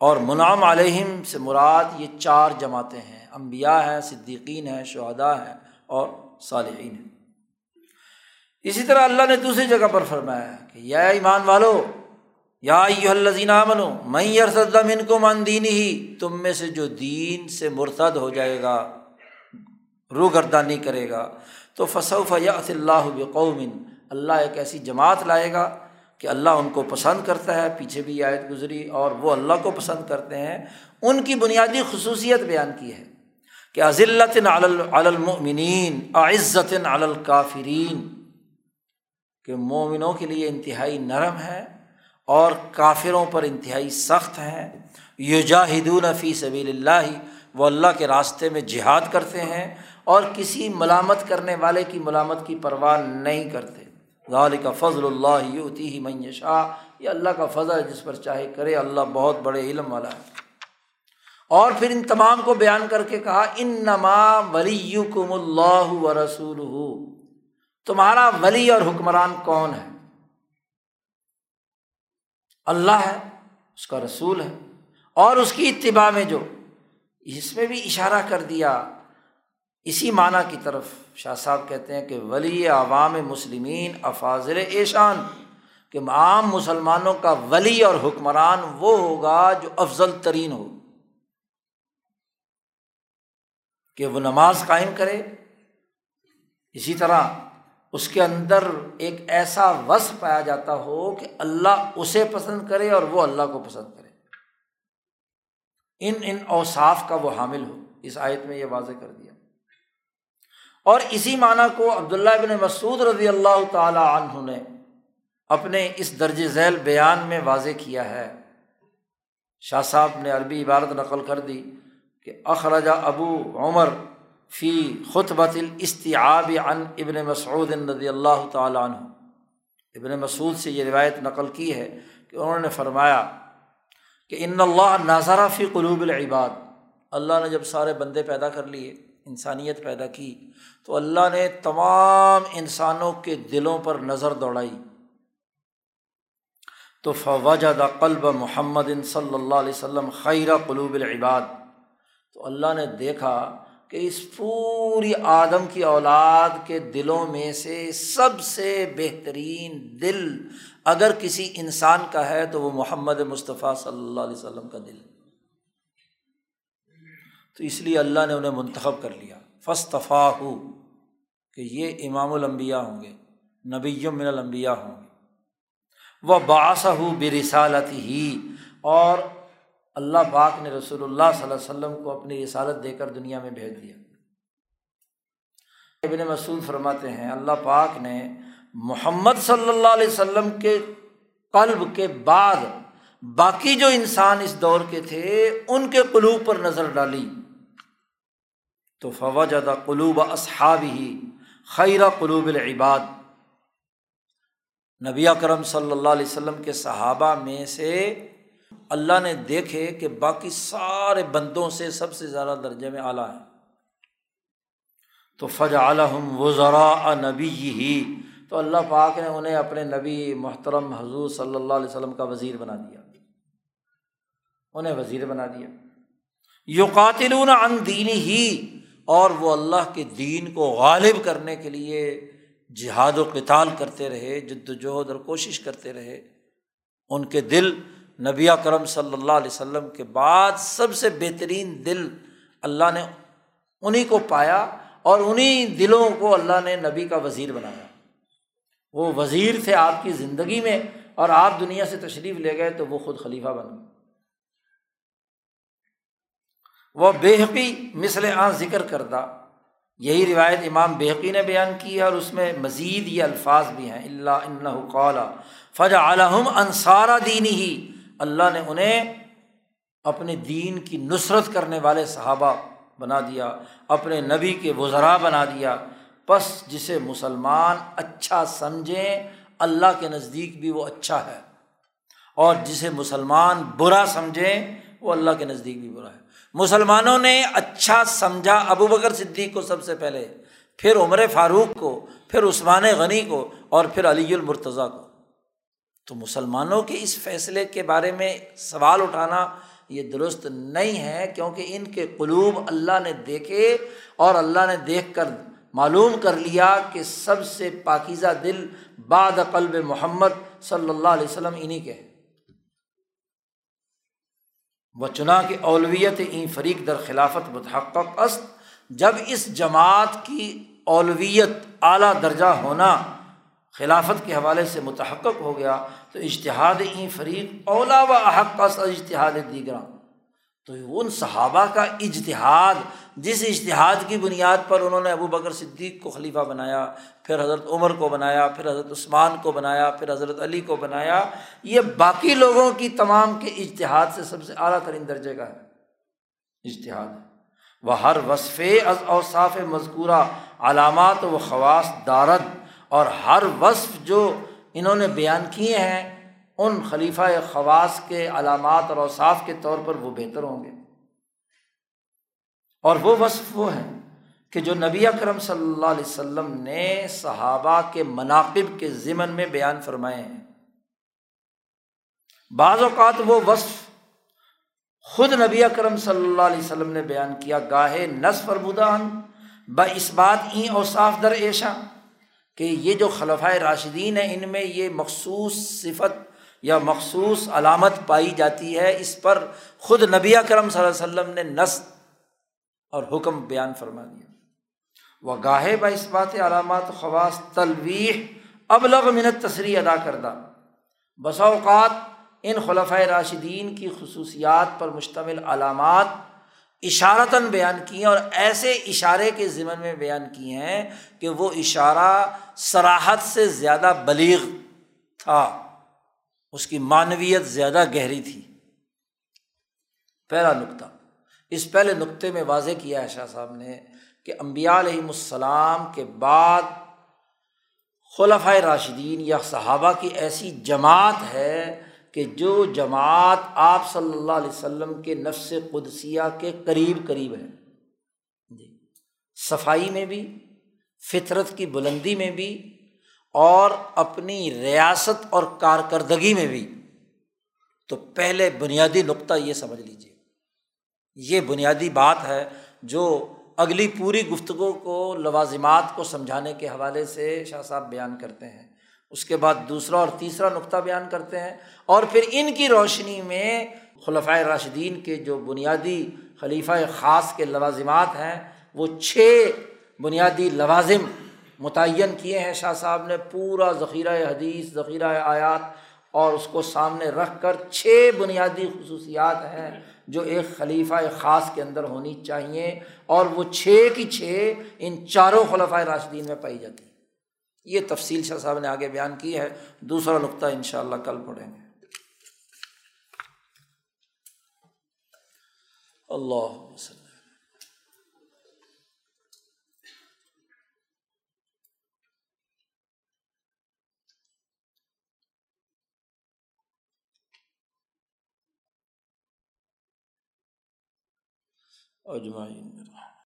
اور منعام علیہم سے مراد یہ چار جماعتیں ہیں امبیا ہیں، صدیقین ہیں شہدا ہیں اور صالحین ہیں۔ اسی طرح اللہ نے دوسری جگہ پر فرمایا کہ یا ایمان والو، یا الزین منو میں من کو مان دین ہی تم میں سے جو دین سے مرتد ہو جائے گا رو گردانی کرے گا، تو فصوف یا اللہ بقومن اللہ ایک ایسی جماعت لائے گا کہ اللہ ان کو پسند کرتا ہے، پیچھے بھی آیت گزری اور وہ اللہ کو پسند کرتے ہیں۔ ان کی بنیادی خصوصیت بیان کی ہے کہ عزلت المؤمنین عزت الکافرین۔ کہ مومنوں کے لیے انتہائی نرم ہے اور کافروں پر انتہائی سخت ہیں یجاہدون فی سبیل اللہ، وہ اللہ کے راستے میں جہاد کرتے ہیں اور کسی ملامت کرنے والے کی ملامت کی پرواہ نہیں کرتے۔ غال کا فضل اللہ یوتی ہی معیشہ یہ اللہ کا فضل ہے جس پر چاہے کرے، اللہ بہت بڑے علم والا ہے۔ اور پھر ان تمام کو بیان کر کے کہا ان نما ولی کم اللہ و رسول تمہارا ولی اور حکمران کون ہے؟ اللہ ہے، اس کا رسول ہے، اور اس کی اتباع میں جو اس میں بھی اشارہ کر دیا، اسی معنی کی طرف شاہ صاحب کہتے ہیں کہ ولی عوام مسلمین افاظر ایشان، کہ عام مسلمانوں کا ولی اور حکمران وہ ہوگا جو افضل ترین ہو۔ کہ وہ نماز قائم کرے، اسی طرح اس کے اندر ایک ایسا وصف پایا جاتا ہو کہ اللہ اسے پسند کرے اور وہ اللہ کو پسند کرے۔ ان ان اوصاف کا وہ حامل ہو۔ اس آیت میں یہ واضح کر دیا۔ اور اسی معنی کو عبداللہ ابن مسعود رضی اللہ تعالی عنہ نے اپنے اس درج ذیل بیان میں واضح کیا ہے۔ شاہ صاحب نے عربی عبارت نقل کر دی کہ اخرجہ ابو عمر فی خطبۃ الاستعاب عن ابن مسعود رضی اللہ تعالیٰ عنہ۔ ابن مسعود سے یہ روایت نقل کی ہے کہ انہوں نے فرمایا کہ ان اللہ نظارہ فی قلوب العباد۔ اللہ نے جب سارے بندے پیدا کر لیے، انسانیت پیدا کی، تو اللہ نے تمام انسانوں کے دلوں پر نظر دوڑائی۔ تو فوجد قلب محمد صلی اللہ علیہ وسلم خیر قلوب العباد۔ تو اللہ نے دیکھا کہ اس پوری آدم کی اولاد کے دلوں میں سے سب سے بہترین دل اگر کسی انسان کا ہے تو وہ محمد مصطفیٰ صلی اللہ علیہ وسلم کا دل تو اس لیے اللہ نے انہیں منتخب کر لیا۔ فصطفیٰ ہو کہ یہ امام الانبیاء ہوں گے، نبی من الانبیاء ہوں گے۔ وہ باس ہو برسالت ہی اور اللہ پاک نے رسول اللہ صلی اللہ علیہ وسلم کو اپنی رسالت دے کر دنیا میں بھیج دیا۔ ابن مسعود فرماتے ہیں، اللہ پاک نے محمد صلی اللہ علیہ وسلم کے قلب کے بعد باقی جو انسان اس دور کے تھے، ان کے قلوب پر نظر ڈالی۔ تو فوجہ قلوب اصحاب ہی خیرہ قلوب العباد۔ نبی کرم صلی اللہ علیہ وسلم کے صحابہ میں سے اللہ نے دیکھے کہ باقی سارے بندوں سے سب سے زیادہ درجے میں اعلیٰ ہے تو فج عالم و ذرا نبی ہی تو اللہ پاک نے انہیں اپنے نبی محترم حضور صلی اللہ علیہ وسلم کا وزیر بنا دیا۔ انہیں وزیر بنا دیا۔ یو قاتل ان دین ہی اور وہ اللہ کے دین کو غالب کرنے کے لیے جہاد و قتال کرتے رہے، جد وجہد اور کوشش کرتے رہے۔ ان کے دل نبی کرم صلی اللہ علیہ وسلم کے بعد سب سے بہترین دل اللہ نے انہیں کو پایا اور انہیں دلوں کو اللہ نے نبی کا وزیر بنایا۔ وہ وزیر تھے آپ کی زندگی میں اور آپ دنیا سے تشریف لے گئے تو وہ خود خلیفہ بن گئے۔ وہ بےحقی مثل آ ذکر کردہ۔ یہی روایت امام بحقی نے بیان کی ہے اور اس میں مزید یہ الفاظ بھی ہیں۔ اللہ ان فج عالم انصارہ دینی ہی اللہ نے انہیں اپنے دین کی نصرت کرنے والے صحابہ بنا دیا، اپنے نبی کے وزراء بنا دیا۔ بس جسے مسلمان اچھا سمجھیں، اللہ کے نزدیک بھی وہ اچھا ہے۔ اور جسے مسلمان برا سمجھیں، وہ اللہ کے نزدیک بھی برا ہے۔ مسلمانوں نے اچھا سمجھا ابو بکر صدیق کو سب سے پہلے، پھر عمر فاروق کو، پھر عثمان غنی کو، اور پھر علی المرتضیٰ کو۔ تو مسلمانوں کے اس فیصلے کے بارے میں سوال اٹھانا یہ درست نہیں ہے، کیونکہ ان کے قلوب اللہ نے دیکھے اور اللہ نے دیکھ کر معلوم کر لیا کہ سب سے پاکیزہ دل بعد قلب محمد صلی اللہ علیہ وسلم انہیں کے وہ چنا کے اولویت این فریق در خلافت متحق است۔ جب اس جماعت کی اولویت اعلیٰ درجہ ہونا خلافت کے حوالے سے متحقق ہو گیا تو اشتہاد این فریق اولا و احق کا اشتہاد دیگر تو ان صحابہ کا اجتہاد، جس اشتہاد کی بنیاد پر انہوں نے ابو بکر صدیق کو خلیفہ بنایا، پھر حضرت عمر کو بنایا، پھر حضرت عثمان کو بنایا، پھر حضرت علی کو بنایا، یہ باقی لوگوں کی تمام کے اجتہاد سے سب سے اعلیٰ ترین درجے کا ہے۔ اجتہاد۔ وہ ہر وصف از اوصاف مذکورہ، علامات و خواص دارد۔ اور ہر وصف جو انہوں نے بیان کیے ہیں، ان خلیفہ خواص کے علامات اور اوصاف کے طور پر وہ بہتر ہوں گے۔ اور وہ وصف وہ ہیں کہ جو نبی اکرم صلی اللہ علیہ وسلم نے صحابہ کے مناقب کے ضمن میں بیان فرمائے ہیں۔ بعض اوقات وہ وصف خود نبی اکرم صلی اللہ علیہ وسلم نے بیان کیا، گاہے نصف اور بدان ب اس بات این اوصاف در ایشا کہ یہ جو خلفۂ راشدین ہیں، ان میں یہ مخصوص صفت یا مخصوص علامت پائی جاتی ہے۔ اس پر خود نبی کرم صلی اللہ علیہ وسلم نے نس اور حکم بیان فرما دیا۔ وہ گاہے با اس بات علامات خواص تلویح ابلغ منت تصریح ادا کردہ۔ بسا اوقات ان خلفۂ راشدین کی خصوصیات پر مشتمل علامات اشارتاً بیان کی ہیں اور ایسے اشارے کے ذمن میں بیان کیے ہیں کہ وہ اشارہ سراحت سے زیادہ بلیغ تھا۔ اس کی معنویت زیادہ گہری تھی۔ پہلا نقطہ۔ اس پہلے نقطے میں واضح کیا ہے شاہ صاحب نے کہ امبیا علیہم السلام کے بعد خلفۂ راشدین یا صحابہ کی ایسی جماعت ہے کہ جو جماعت آپ صلی اللہ علیہ وسلم کے نفس قدسیہ کے قریب قریب ہے۔ جی۔ صفائی میں بھی، فطرت کی بلندی میں بھی، اور اپنی ریاست اور کارکردگی میں بھی۔ تو پہلے بنیادی نقطہ یہ سمجھ لیجیے یہ بنیادی بات ہے جو اگلی پوری گفتگو کو، لوازمات کو سمجھانے کے حوالے سے شاہ صاحب بیان کرتے ہیں۔ اس کے بعد دوسرا اور تیسرا نقطہ بیان کرتے ہیں۔ اور پھر ان کی روشنی میں خلفۂ راشدین کے جو بنیادی خلیفہ خاص کے لوازمات ہیں، وہ چھ بنیادی لوازم متعین کیے ہیں۔ شاہ صاحب نے پورا ذخیرہ حدیث، ذخیرہ آیات اور اس کو سامنے رکھ کر چھ بنیادی خصوصیات ہیں جو ایک خلیفہ خاص کے اندر ہونی چاہیے اور وہ چھ کی چھ ان چاروں خلفۂ راشدین میں پائی جاتی ہیں۔ یہ تفصیل شاہ صاحب نے آگے بیان کی ہے۔ دوسرا نقطہ ان شاء اللہ کل پڑھیں گے۔ اللہ وسلم۔ اجمعین۔